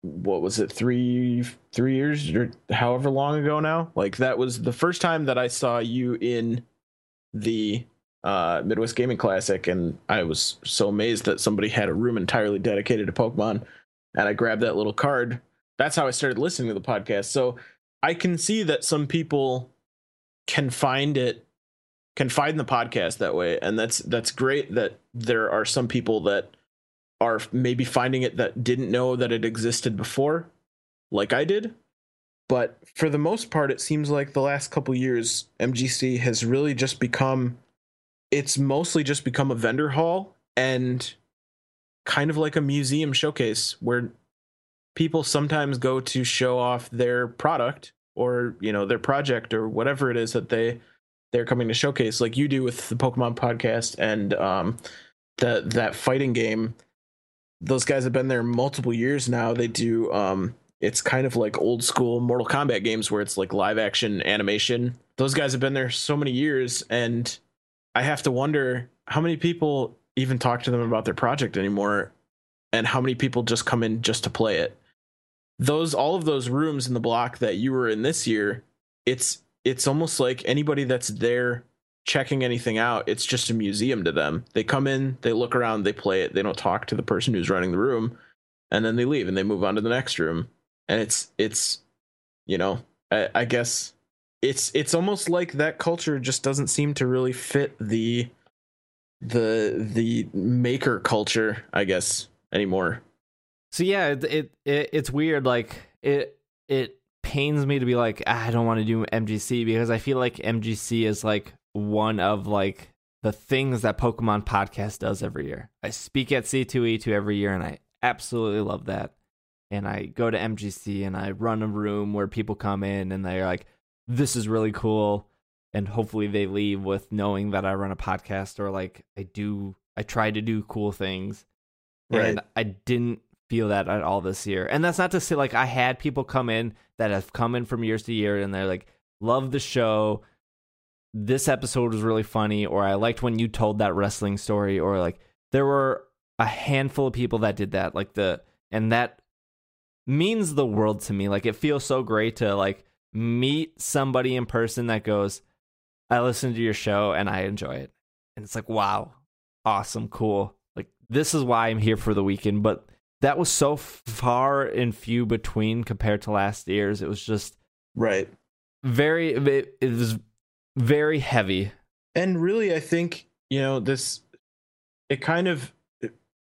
What was it, three three years or however long ago now? Like that was the first time that I saw you in the uh, Midwest Gaming Classic, and I was so amazed that somebody had a room entirely dedicated to Pokemon. And I grabbed that little card. That's how I started listening to the podcast. So I can see that some people can find it, can find the podcast that way, and that's that's great. That there are some people that are maybe finding it that didn't know that it existed before, like I did. But for the most part, it seems like the last couple years, MGC has really just become it's mostly just become a vendor hall and kind of like a museum showcase where people sometimes go to show off their product or you know their project or whatever it is that they they're coming to showcase like you do with the pokemon podcast and um that that fighting game those guys have been there multiple years now they do um it's kind of like old school mortal kombat games where it's like live action animation those guys have been there so many years and I have to wonder how many people even talk to them about their project anymore and how many people just come in just to play it. Those all of those rooms in the block that you were in this year, it's it's almost like anybody that's there checking anything out, it's just a museum to them. They come in, they look around, they play it, they don't talk to the person who's running the room, and then they leave and they move on to the next room. And it's it's you know, I, I guess it's it's almost like that culture just doesn't seem to really fit the the the maker culture i guess anymore So yeah, it, it, it it's weird. Like it it pains me to be like ah, I don't want to do MGC because I feel like MGC is like one of like the things that Pokemon Podcast does every year. I speak at C2E2 every year, and I absolutely love that. And I go to MGC and I run a room where people come in and they're like, "This is really cool," and hopefully they leave with knowing that I run a podcast or like I do. I try to do cool things and I didn't feel that at all this year. And that's not to say like I had people come in that have come in from years to year and they're like, love the show. This episode was really funny, or I liked when you told that wrestling story, or like there were a handful of people that did that. Like the and that means the world to me. Like it feels so great to like meet somebody in person that goes, I listen to your show and I enjoy it. And it's like, wow, awesome, cool. Like this is why I'm here for the weekend, but that was so far and few between compared to last year's. It was just right. Very it, it was very heavy. And really I think, you know, this it kind of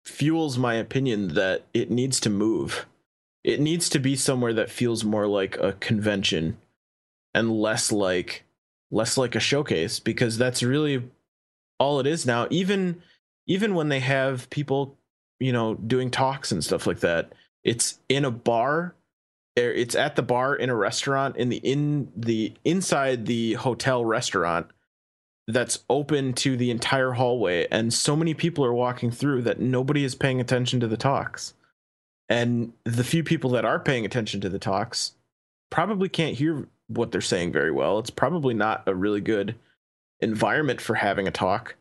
fuels my opinion that it needs to move. It needs to be somewhere that feels more like a convention and less like less like a showcase because that's really all it is now. Even even when they have people, you know, doing talks and stuff like that, it's in a bar er, it's at the bar in a restaurant in the in the inside the hotel restaurant that's open to the entire hallway. And so many people are walking through that nobody is paying attention to the talks. And the few people that are paying attention to the talks probably can't hear what they're saying very well. It's probably not a really good environment for having a talk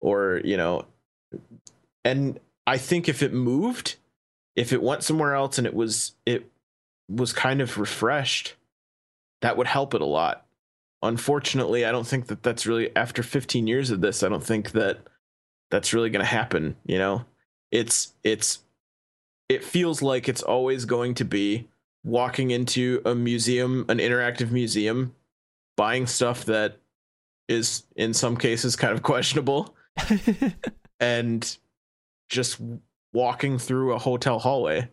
or you know and i think if it moved if it went somewhere else and it was it was kind of refreshed that would help it a lot unfortunately, I don't think that that's really after 15 years of this. I don't think that that's really going to happen. You know, it's it's it feels like it's always going to be walking into a museum, an interactive museum, buying stuff that is in some cases kind of questionable, and just walking through a hotel hallway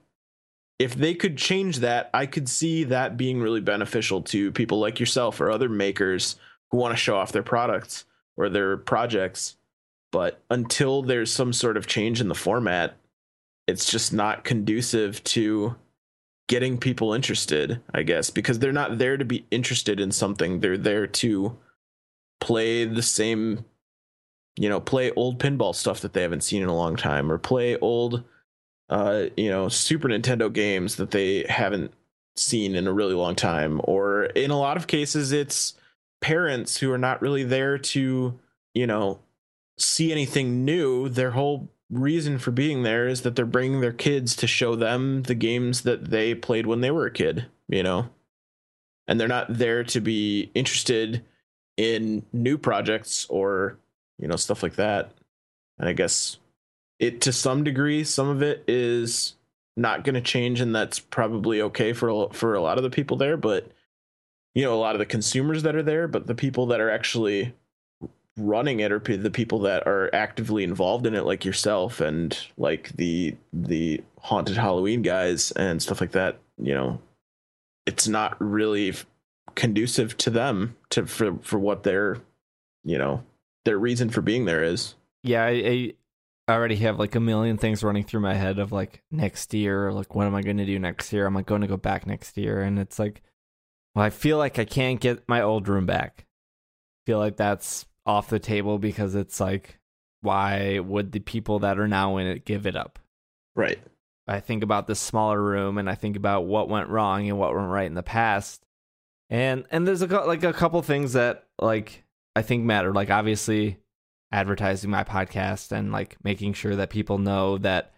if they could change that, I could see that being really beneficial to people like yourself or other makers who want to show off their products or their projects. But until there's some sort of change in the format, it's just not conducive to getting people interested, I guess, because they're not there to be interested in something. They're there to play the same, you know, play old pinball stuff that they haven't seen in a long time or play old uh, you know, Super Nintendo games that they haven't seen in a really long time. Or in a lot of cases, it's parents who are not really there to, you know, see anything new. Their whole reason for being there is that they're bringing their kids to show them the games that they played when they were a kid, you know? And they're not there to be interested in new projects or, you know, stuff like that. And I guess it to some degree some of it is not going to change and that's probably okay for for a lot of the people there but you know a lot of the consumers that are there but the people that are actually running it are the people that are actively involved in it like yourself and like the the haunted halloween guys and stuff like that you know it's not really conducive to them to for for what they're you know their reason for being there is yeah I, I already have like a million things running through my head of like next year, like what am I going to do next year? Am I going to go back next year? And it's like, well, I feel like I can't get my old room back. I feel like that's off the table because it's like, why would the people that are now in it give it up? Right. I think about this smaller room and I think about what went wrong and what went right in the past. And and there's a like a couple things that like I think matter. Like obviously advertising my podcast and like making sure that people know that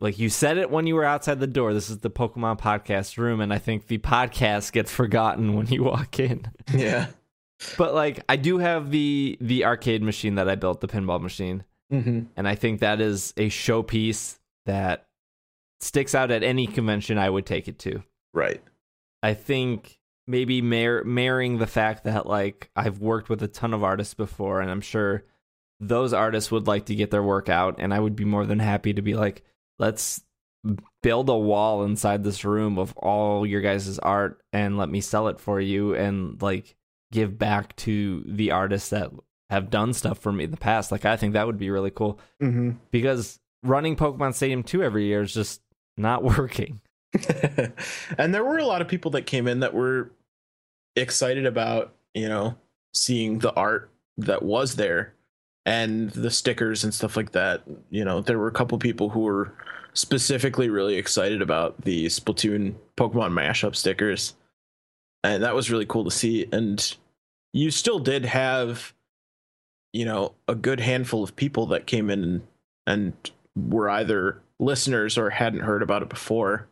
like you said it when you were outside the door. This is the pokemon podcast room and i think the podcast gets forgotten when you walk in. Yeah. But like i do have the the arcade machine that i built the pinball machine. Mm-hmm. and i think that is a showpiece that sticks out at any convention i would take it to. Right. I think maybe mar- marrying the fact that like i've worked with a ton of artists before and i'm sure those artists would like to get their work out and i would be more than happy to be like let's build a wall inside this room of all your guys' art and let me sell it for you and like give back to the artists that have done stuff for me in the past. Like i think that would be really cool. Mm-hmm. because running pokemon stadium 2 every year is just not working and there were a lot of people that came in that were excited about you know seeing the art that was there and the stickers and stuff like that. You know, there were a couple people who were specifically really excited about the Splatoon Pokemon mashup stickers. And that was really cool to see. And you still did have, you know, a good handful of people that came in and, and were either listeners or hadn't heard about it before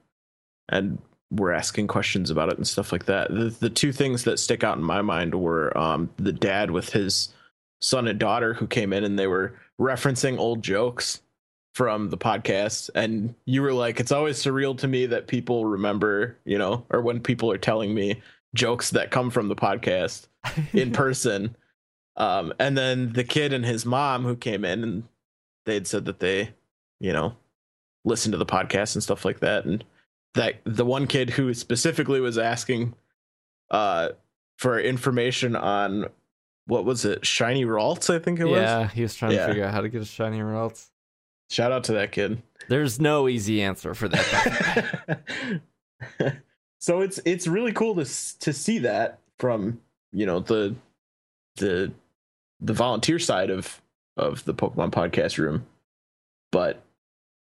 and were asking questions about it and stuff like that. The, the two things that stick out in my mind were um, the dad with his son and daughter who came in and they were referencing old jokes from the podcast. And you were like it's always surreal to me that people remember you know or when people are telling me jokes that come from the podcast in person. Um and then the kid and his mom who came in and they'd said that they you know listened to the podcast and stuff like that. And that the one kid who specifically was asking uh for information on what was it shiny ralts i think it was yeah, he was trying Yeah. to figure out how to get a shiny Ralts. shout out to that kid There's no easy answer for that. so it's it's really cool to to see that from you know the the the volunteer side of of the Pokemon podcast room. But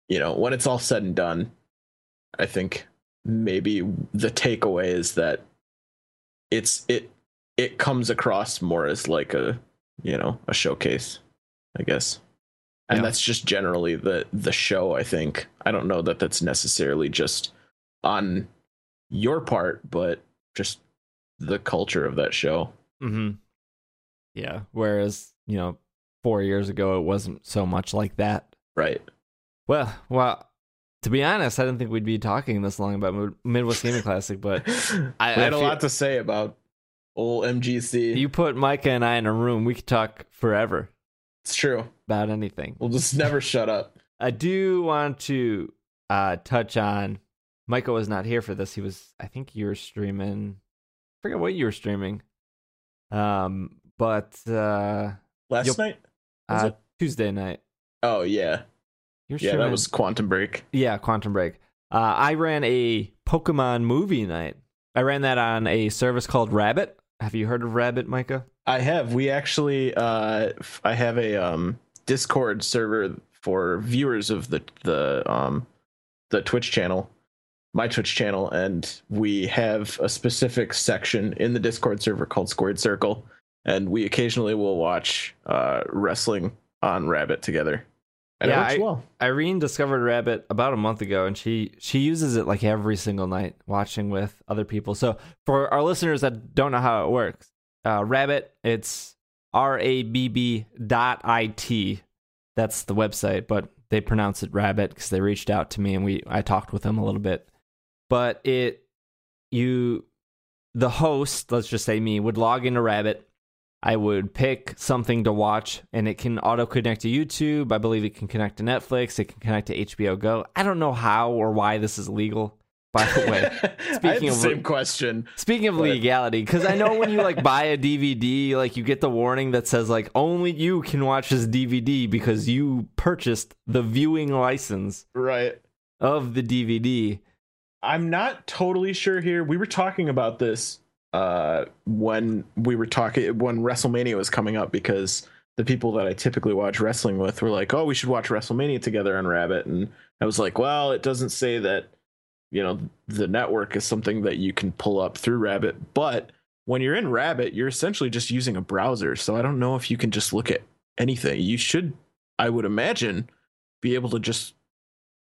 you know, when it's all said and done, I think maybe the takeaway is that it's it it comes across more as like a you know a showcase, I guess. And Yeah. that's just generally the the show. I think I don't know that that's necessarily just on your part, but just the culture of that show. hmm Yeah. Whereas, you know, four years ago, it wasn't so much like that. Right. Well, well, to be honest, I didn't think we'd be talking this long about Midwest Gaming Classic, but I- I had a lot to say about old MGC. you put Micah and I in a room, we could talk forever it's true. about anything. We'll just never shut up. I do want to uh, touch on. Micah was not here for this. He was, I think, you were streaming. I forget what you were streaming. Um, but uh, Last night? Was uh? Tuesday night. Oh yeah. You're Yeah, streaming. that was Quantum Break. yeah, Quantum Break. Uh, I ran a Pokemon movie night. I ran that on a service called Rabbit. Have you heard of Rabbit, Micah? I have. We actually uh I have a um Discord server for viewers of the the um the Twitch channel, my Twitch channel, and we have a specific section in the Discord server called Squared Circle, and we occasionally will watch uh wrestling on Rabbit together. And Yeah, I- well. Irene discovered Rabbit about a month ago, and she she uses it like every single night, watching with other people. So for our listeners that don't know how it works, uh, Rabbit, it's R A B B dot I T. That's the website, but they pronounce it Rabbit because they reached out to me and we I talked with them a little bit. But it you the host, let's just say me, would log into Rabbit. I would pick something to watch, and it can auto connect to YouTube. I believe it can connect to Netflix. It can connect to HBO Go. I don't know how or why this is legal. By the way, speaking the of- same question. speaking of But- legality, because I know when you like buy a DVD, like you get the warning that says like only you can watch this DVD because you purchased the viewing license Right. of the DVD. I'm not totally sure here. We were talking about this uh when we were talking when WrestleMania was coming up because the people that I typically watch wrestling with were like, "Oh, we should watch WrestleMania together on Rabbit." And I was like, "Well, it doesn't say that you know the network is something that you can pull up through Rabbit, but when you're in Rabbit, you're essentially just using a browser. So I don't know if you can just look at anything. You should I would imagine be able to just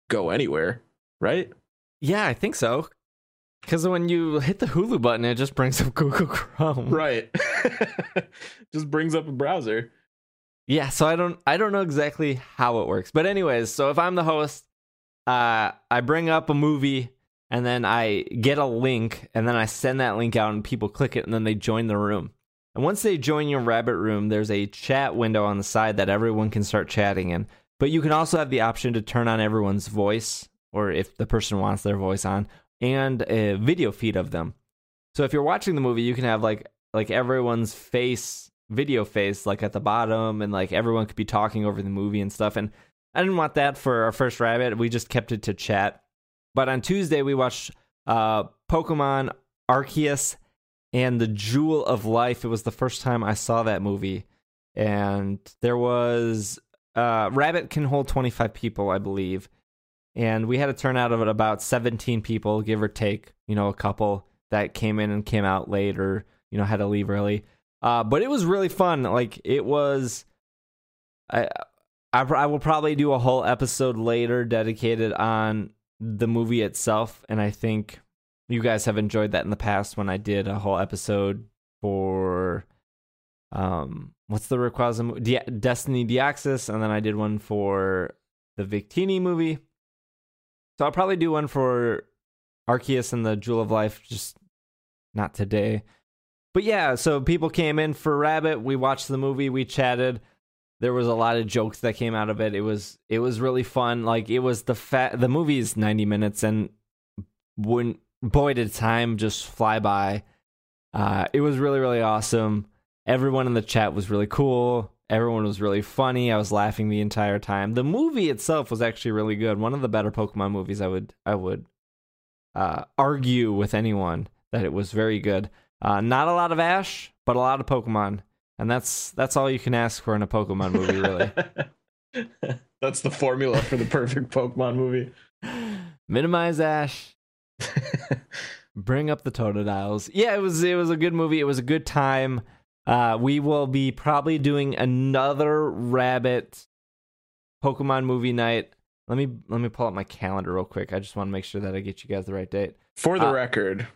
go anywhere, right? Yeah, I think so. Because when you hit the Hulu button, it just brings up Google Chrome. Right. Just brings up a browser. Yeah, so I don't I don't know exactly how it works. But anyways, so if I'm the host, uh I bring up a movie and then I get a link and then I send that link out and people click it and then they join the room. And once they join your rabbit room, there's a chat window on the side that everyone can start chatting in. But you can also have the option to turn on everyone's voice or if the person wants their voice on and a video feed of them. So if you're watching the movie, you can have like like everyone's face video face like at the bottom and like everyone could be talking over the movie and stuff and I didn't want that for our first rabbit. We just kept it to chat. But on Tuesday we watched uh Pokemon Arceus and the Jewel of Life. It was the first time I saw that movie. And there was uh Rabbit can hold 25 people, I believe. And we had a turnout of about 17 people, give or take, you know, a couple that came in and came out late or, you know, had to leave early. Uh, but it was really fun. Like it was, I, I, I will probably do a whole episode later dedicated on the movie itself, and I think you guys have enjoyed that in the past when I did a whole episode for um, what's the Rayquaza De- Destiny Deoxys, and then I did one for the Victini movie. So I'll probably do one for Arceus and the Jewel of Life, just not today. But yeah, so people came in for Rabbit. We watched the movie. We chatted. There was a lot of jokes that came out of it. It was it was really fun. Like it was the fat. The movie is ninety minutes, and when boy did time just fly by. Uh, it was really really awesome. Everyone in the chat was really cool. Everyone was really funny. I was laughing the entire time. The movie itself was actually really good. One of the better Pokemon movies. I would I would uh, argue with anyone that it was very good. Uh, not a lot of Ash, but a lot of Pokemon, and that's that's all you can ask for in a Pokemon movie, really. that's the formula for the perfect Pokemon movie. Minimize Ash, bring up the Totodiles. Yeah, it was it was a good movie. It was a good time. Uh, we will be probably doing another Rabbit Pokemon movie night. Let me let me pull up my calendar real quick. I just want to make sure that I get you guys the right date. For the uh, record,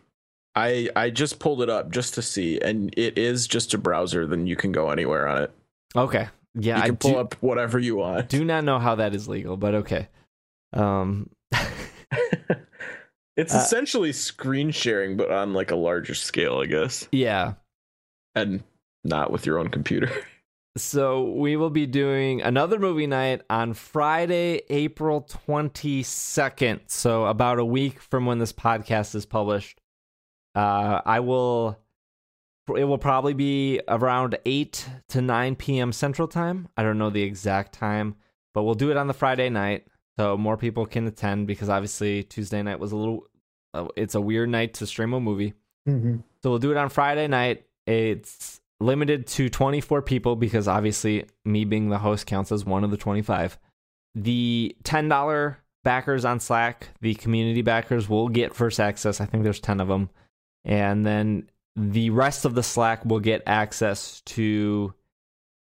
I I just pulled it up just to see, and it is just a browser. Then you can go anywhere on it. Okay. Yeah, you can I pull do, up whatever you want. Do not know how that is legal, but okay. Um, it's uh, essentially screen sharing, but on like a larger scale, I guess. Yeah, and not with your own computer. So we will be doing another movie night on Friday, April 22nd. So about a week from when this podcast is published. Uh, I will. It will probably be around 8 to 9 p.m. Central Time. I don't know the exact time, but we'll do it on the Friday night so more people can attend because obviously Tuesday night was a little. Uh, it's a weird night to stream a movie. Mm-hmm. So we'll do it on Friday night. It's limited to 24 people because obviously me being the host counts as one of the 25. The $10 backers on Slack, the community backers will get first access. I think there's 10 of them. And then the rest of the Slack will get access to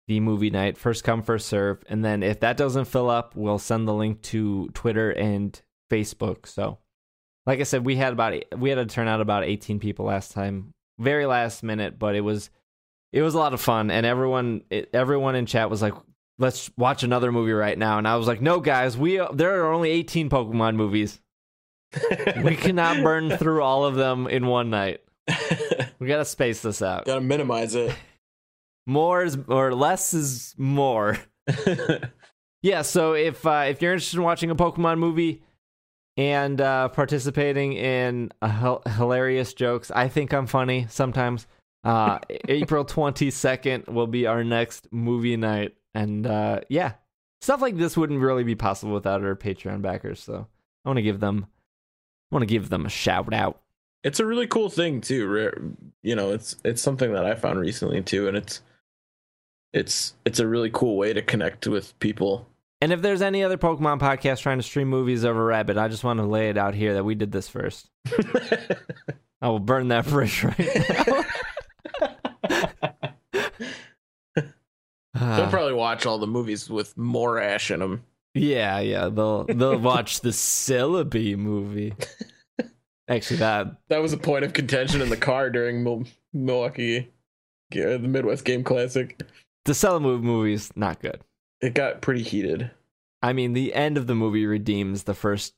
the movie night, first come, first serve. And then if that doesn't fill up, we'll send the link to Twitter and Facebook. So, like I said, we had about we had to turn out about 18 people last time, very last minute, but it was it was a lot of fun, and everyone it, everyone in chat was like, "Let's watch another movie right now." And I was like, "No, guys, we there are only 18 Pokemon movies. we cannot burn through all of them in one night. We gotta space this out. Gotta minimize it. more is or less is more." yeah. So if uh, if you're interested in watching a Pokemon movie and uh, participating in hilarious jokes, I think I'm funny sometimes. Uh, April 22nd will be our next movie night. And uh, yeah, stuff like this wouldn't really be possible without our Patreon backers. So I want to give them, I want to give them a shout out. It's a really cool thing too. You know, it's it's something that I found recently too, and it's it's it's a really cool way to connect with people. And if there's any other Pokemon podcast trying to stream movies over Rabbit, I just want to lay it out here that we did this first. I will burn that bridge right now. They'll uh-huh. probably watch all the movies with more Ash in them. Yeah, yeah. They'll they'll watch the Celebi movie. Actually, that that was a point of contention in the car during Mil- Milwaukee, uh, the Midwest Game Classic. The Celebi movie is not good. It got pretty heated. I mean, the end of the movie redeems the first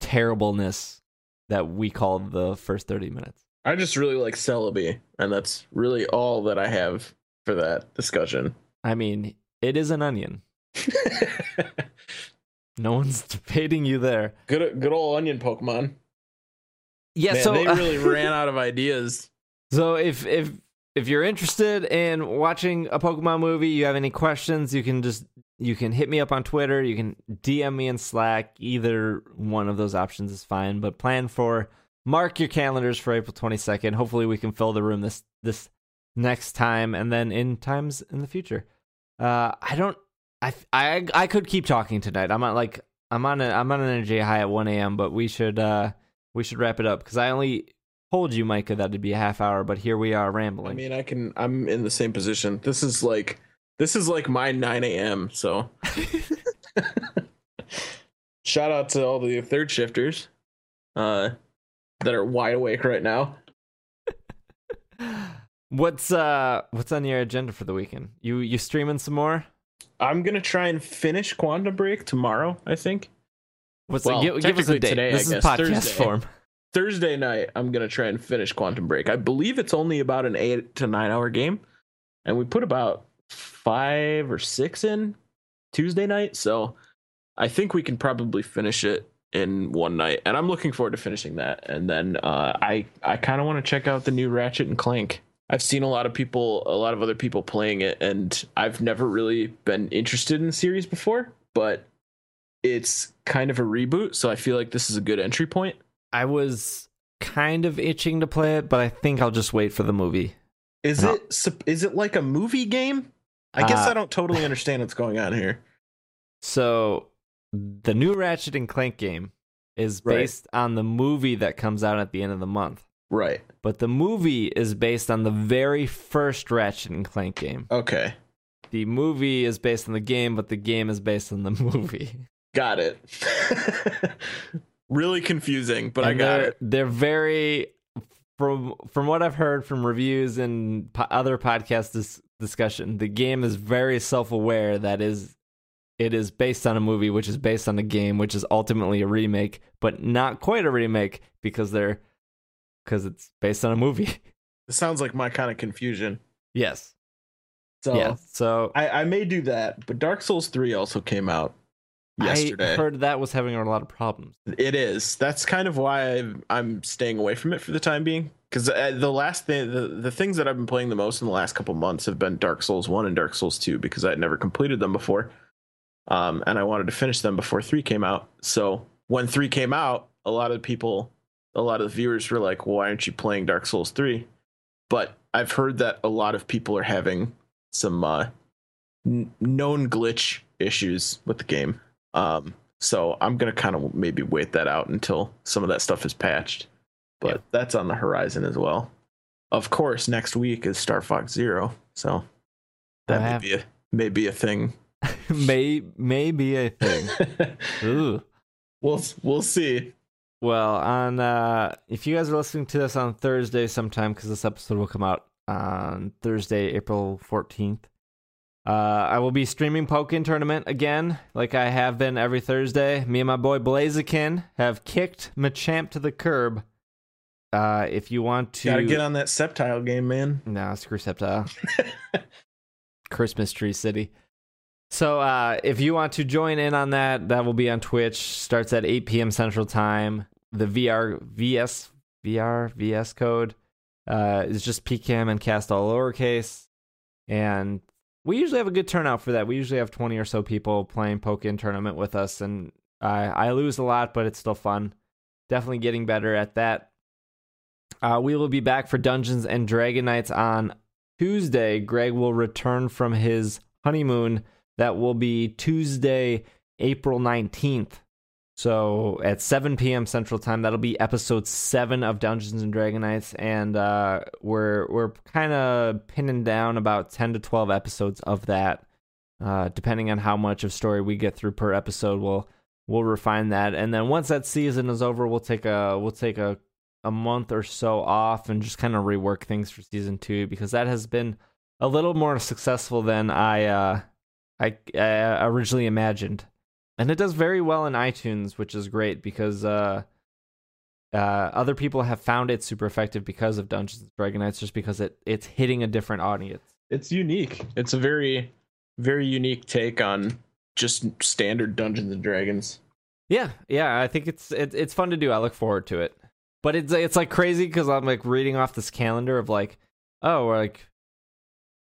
terribleness that we called the first thirty minutes. I just really like Celebi, and that's really all that I have for that discussion. I mean, it is an onion. no one's debating you there. Good, good old onion Pokemon. Yeah, Man, so they uh, really ran out of ideas. So if if if you're interested in watching a Pokemon movie, you have any questions, you can just you can hit me up on Twitter, you can DM me in Slack. Either one of those options is fine, but plan for mark your calendars for April 22nd. Hopefully we can fill the room this this next time and then in times in the future. Uh, I don't. I I I could keep talking tonight. I'm on like I'm on a, I'm on an energy high at 1 a.m. But we should uh we should wrap it up because I only told you, Micah, that it'd be a half hour, but here we are rambling. I mean, I can. I'm in the same position. This is like this is like my 9 a.m. So shout out to all the third shifters uh that are wide awake right now. What's uh what's on your agenda for the weekend? You you streaming some more? I'm gonna try and finish Quantum Break tomorrow. I think What's Well, give, give us a technically date. today, I this is guess, podcast Thursday. form. Thursday night. I'm gonna try and finish Quantum Break. I believe it's only about an eight to nine hour game, and we put about five or six in Tuesday night. So I think we can probably finish it in one night, and I'm looking forward to finishing that. And then uh, I I kind of want to check out the new Ratchet and Clank. I've seen a lot of people, a lot of other people playing it, and I've never really been interested in the series before, but it's kind of a reboot, so I feel like this is a good entry point. I was kind of itching to play it, but I think I'll just wait for the movie. Is No. it is it like a movie game? I guess Uh, I don't totally understand what's going on here. So the new Ratchet and Clank game is Right. based on the movie that comes out at the end of the month. Right. But the movie is based on the very first Ratchet and Clank game. Okay. The movie is based on the game, but the game is based on the movie. Got it. really confusing, but I got it. They're very from from what I've heard from reviews and po- other podcast dis- discussion. The game is very self aware that is it is based on a movie, which is based on a game, which is ultimately a remake, but not quite a remake because they're because it's based on a movie. It sounds like my kind of confusion. yes. So yeah. So I, I may do that, but Dark Souls 3 also came out yesterday. I heard that was having a lot of problems. It is. That's kind of why I'm staying away from it for the time being. Because uh, the last thing, the, the things that I've been playing the most in the last couple months have been Dark Souls 1 and Dark Souls 2 because I had never completed them before. Um, and I wanted to finish them before 3 came out. So when 3 came out, a lot of people, a lot of the viewers were like, well, why aren't you playing Dark Souls 3? But I've heard that a lot of people are having some uh, n- known glitch issues with the game. Um, so I'm gonna kind of maybe wait that out until some of that stuff is patched. But Yeah. that's on the horizon as well. Of course, next week is Star Fox Zero, so that may be a may be a thing. may may be a thing. Ooh. we'll we'll see. Well, on uh if you guys are listening to this on Thursday sometime cuz this episode will come out on Thursday, April 14th. Uh I will be streaming Pokken tournament again like I have been every Thursday. Me and my boy Blaziken have kicked Machamp to the curb. Uh if you want to Gotta get on that Sceptile game, man. No, screw Sceptile. Christmas Tree City. So uh, if you want to join in on that, that will be on Twitch. Starts at 8 p.m. Central Time. The VR VS VR VS code uh, is just PCAM and cast all lowercase. And we usually have a good turnout for that. We usually have 20 or so people playing Pokken tournament with us, and I I lose a lot, but it's still fun. Definitely getting better at that. Uh, we will be back for Dungeons and Dragon Nights on Tuesday. Greg will return from his honeymoon. That will be Tuesday, April 19th. So at 7 p.m. Central Time, that'll be episode seven of Dungeons and Dragon Nights, and uh, we're we're kind of pinning down about 10 to 12 episodes of that, uh, depending on how much of story we get through per episode. We'll we'll refine that, and then once that season is over, we'll take a we'll take a a month or so off and just kind of rework things for season two because that has been a little more successful than I uh, I uh, originally imagined, and it does very well in iTunes, which is great because uh, uh, other people have found it super effective because of Dungeons and Dragon Nights, just because it it's hitting a different audience. It's unique. It's a very very unique take on just standard Dungeons and Dragons. Yeah, yeah, I think it's it, it's fun to do. I look forward to it. But it's it's like crazy because I'm like reading off this calendar of like, oh, we're like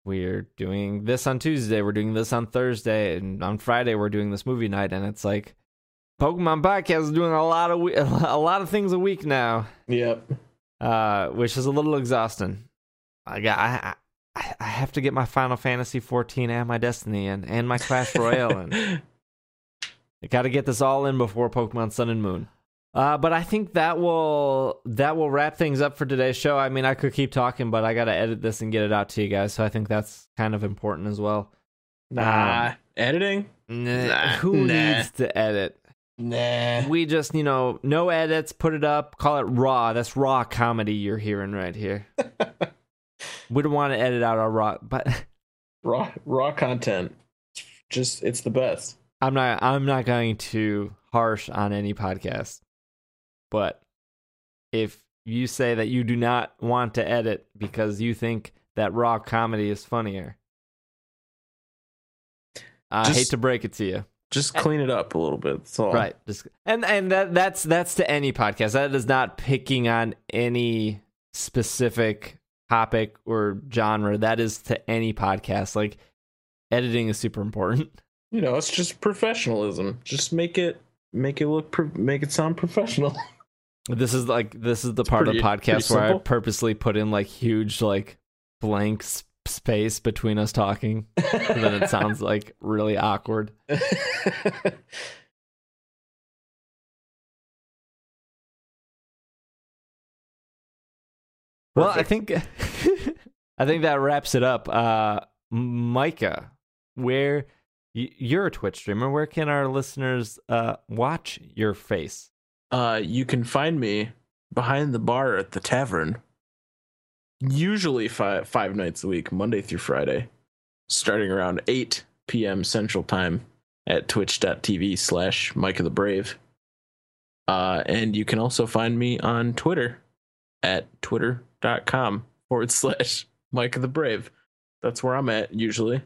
we're doing this on Tuesday, we're doing this on Thursday, and on Friday we're doing this movie night, and it's like Pokemon Podcast is doing a lot of we- a lot of things a week now, Yep. uh, which is a little exhausting. I got I, I I have to get my Final Fantasy 14 and my Destiny and and my Clash Royale and I got to get this all in before Pokemon Sun and Moon. Uh, but I think that will that will wrap things up for today's show. I mean, I could keep talking, but I got to edit this and get it out to you guys. So I think that's kind of important as well. nah. Editing? Nah, Nah, who nah. needs to edit? Nah. We just, you know, no edits, put it up, call it raw. That's raw comedy you're hearing right here. we don't want to edit out our raw, but raw raw content. Just it's the best. I'm not I'm not going to harsh on any podcast. But if you say that you do not want to edit because you think that raw comedy is funnier, I Just- hate to break it to you. Just clean it up a little bit. That's all. Right. Just and and that that's that's to any podcast. That is not picking on any specific topic or genre. That is to any podcast. Like editing is super important. You know, it's just professionalism. Just make it make it look pro- make it sound professional. This is like this is the part of the podcast where I purposely put in like huge like blank s- space between us talking. So then it sounds like really awkward. Well, I think I think that wraps it up. Uh Micah, where you're a Twitch streamer, where can our listeners uh watch your face? Uh, you can find me behind the bar at the tavern. Usually five five nights a week, Monday through Friday, starting around eight p.m. Central Time at twitch.tv slash Micah the Brave. Uh, and you can also find me on Twitter at twitter.com forward slash Micah the Brave. That's where I'm at usually.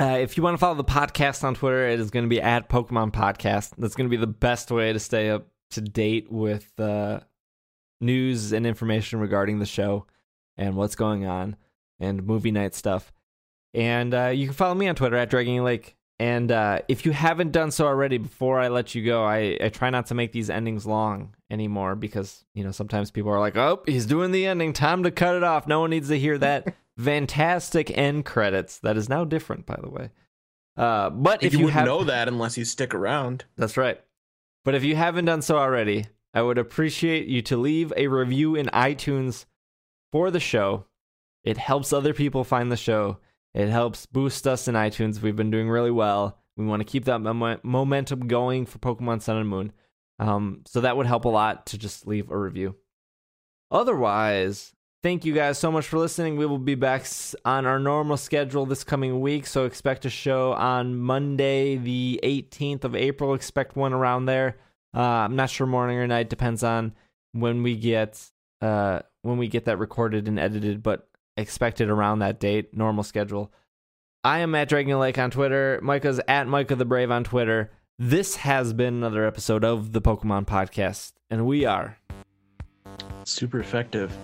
Uh, if you want to follow the podcast on Twitter, it is going to be at Pokemon Podcast. That's going to be the best way to stay up to date with uh, news and information regarding the show and what's going on and movie night stuff. And uh, you can follow me on Twitter at Dragon Lake. And uh, if you haven't done so already, before I let you go, I, I try not to make these endings long anymore because you know sometimes people are like, "Oh, he's doing the ending. Time to cut it off." No one needs to hear that fantastic end credits. That is now different, by the way. Uh, but if, you, you wouldn't have, know that unless you stick around. that's right. But if you haven't done so already, I would appreciate you to leave a review in iTunes for the show. It helps other people find the show. It helps boost us in iTunes. We've been doing really well. We want to keep that mom- momentum going for Pokemon Sun and Moon. Um, so that would help a lot to just leave a review. Otherwise, thank you guys so much for listening. We will be back on our normal schedule this coming week. So expect a show on Monday, the 18th of April. Expect one around there. Uh, I'm not sure morning or night. Depends on when we get uh, when we get that recorded and edited, but expect it around that date. Normal schedule. I am at Dragon Lake on Twitter. Micah's at Micah the Brave on Twitter. This has been another episode of the Pokemon Podcast, and we are Super effective.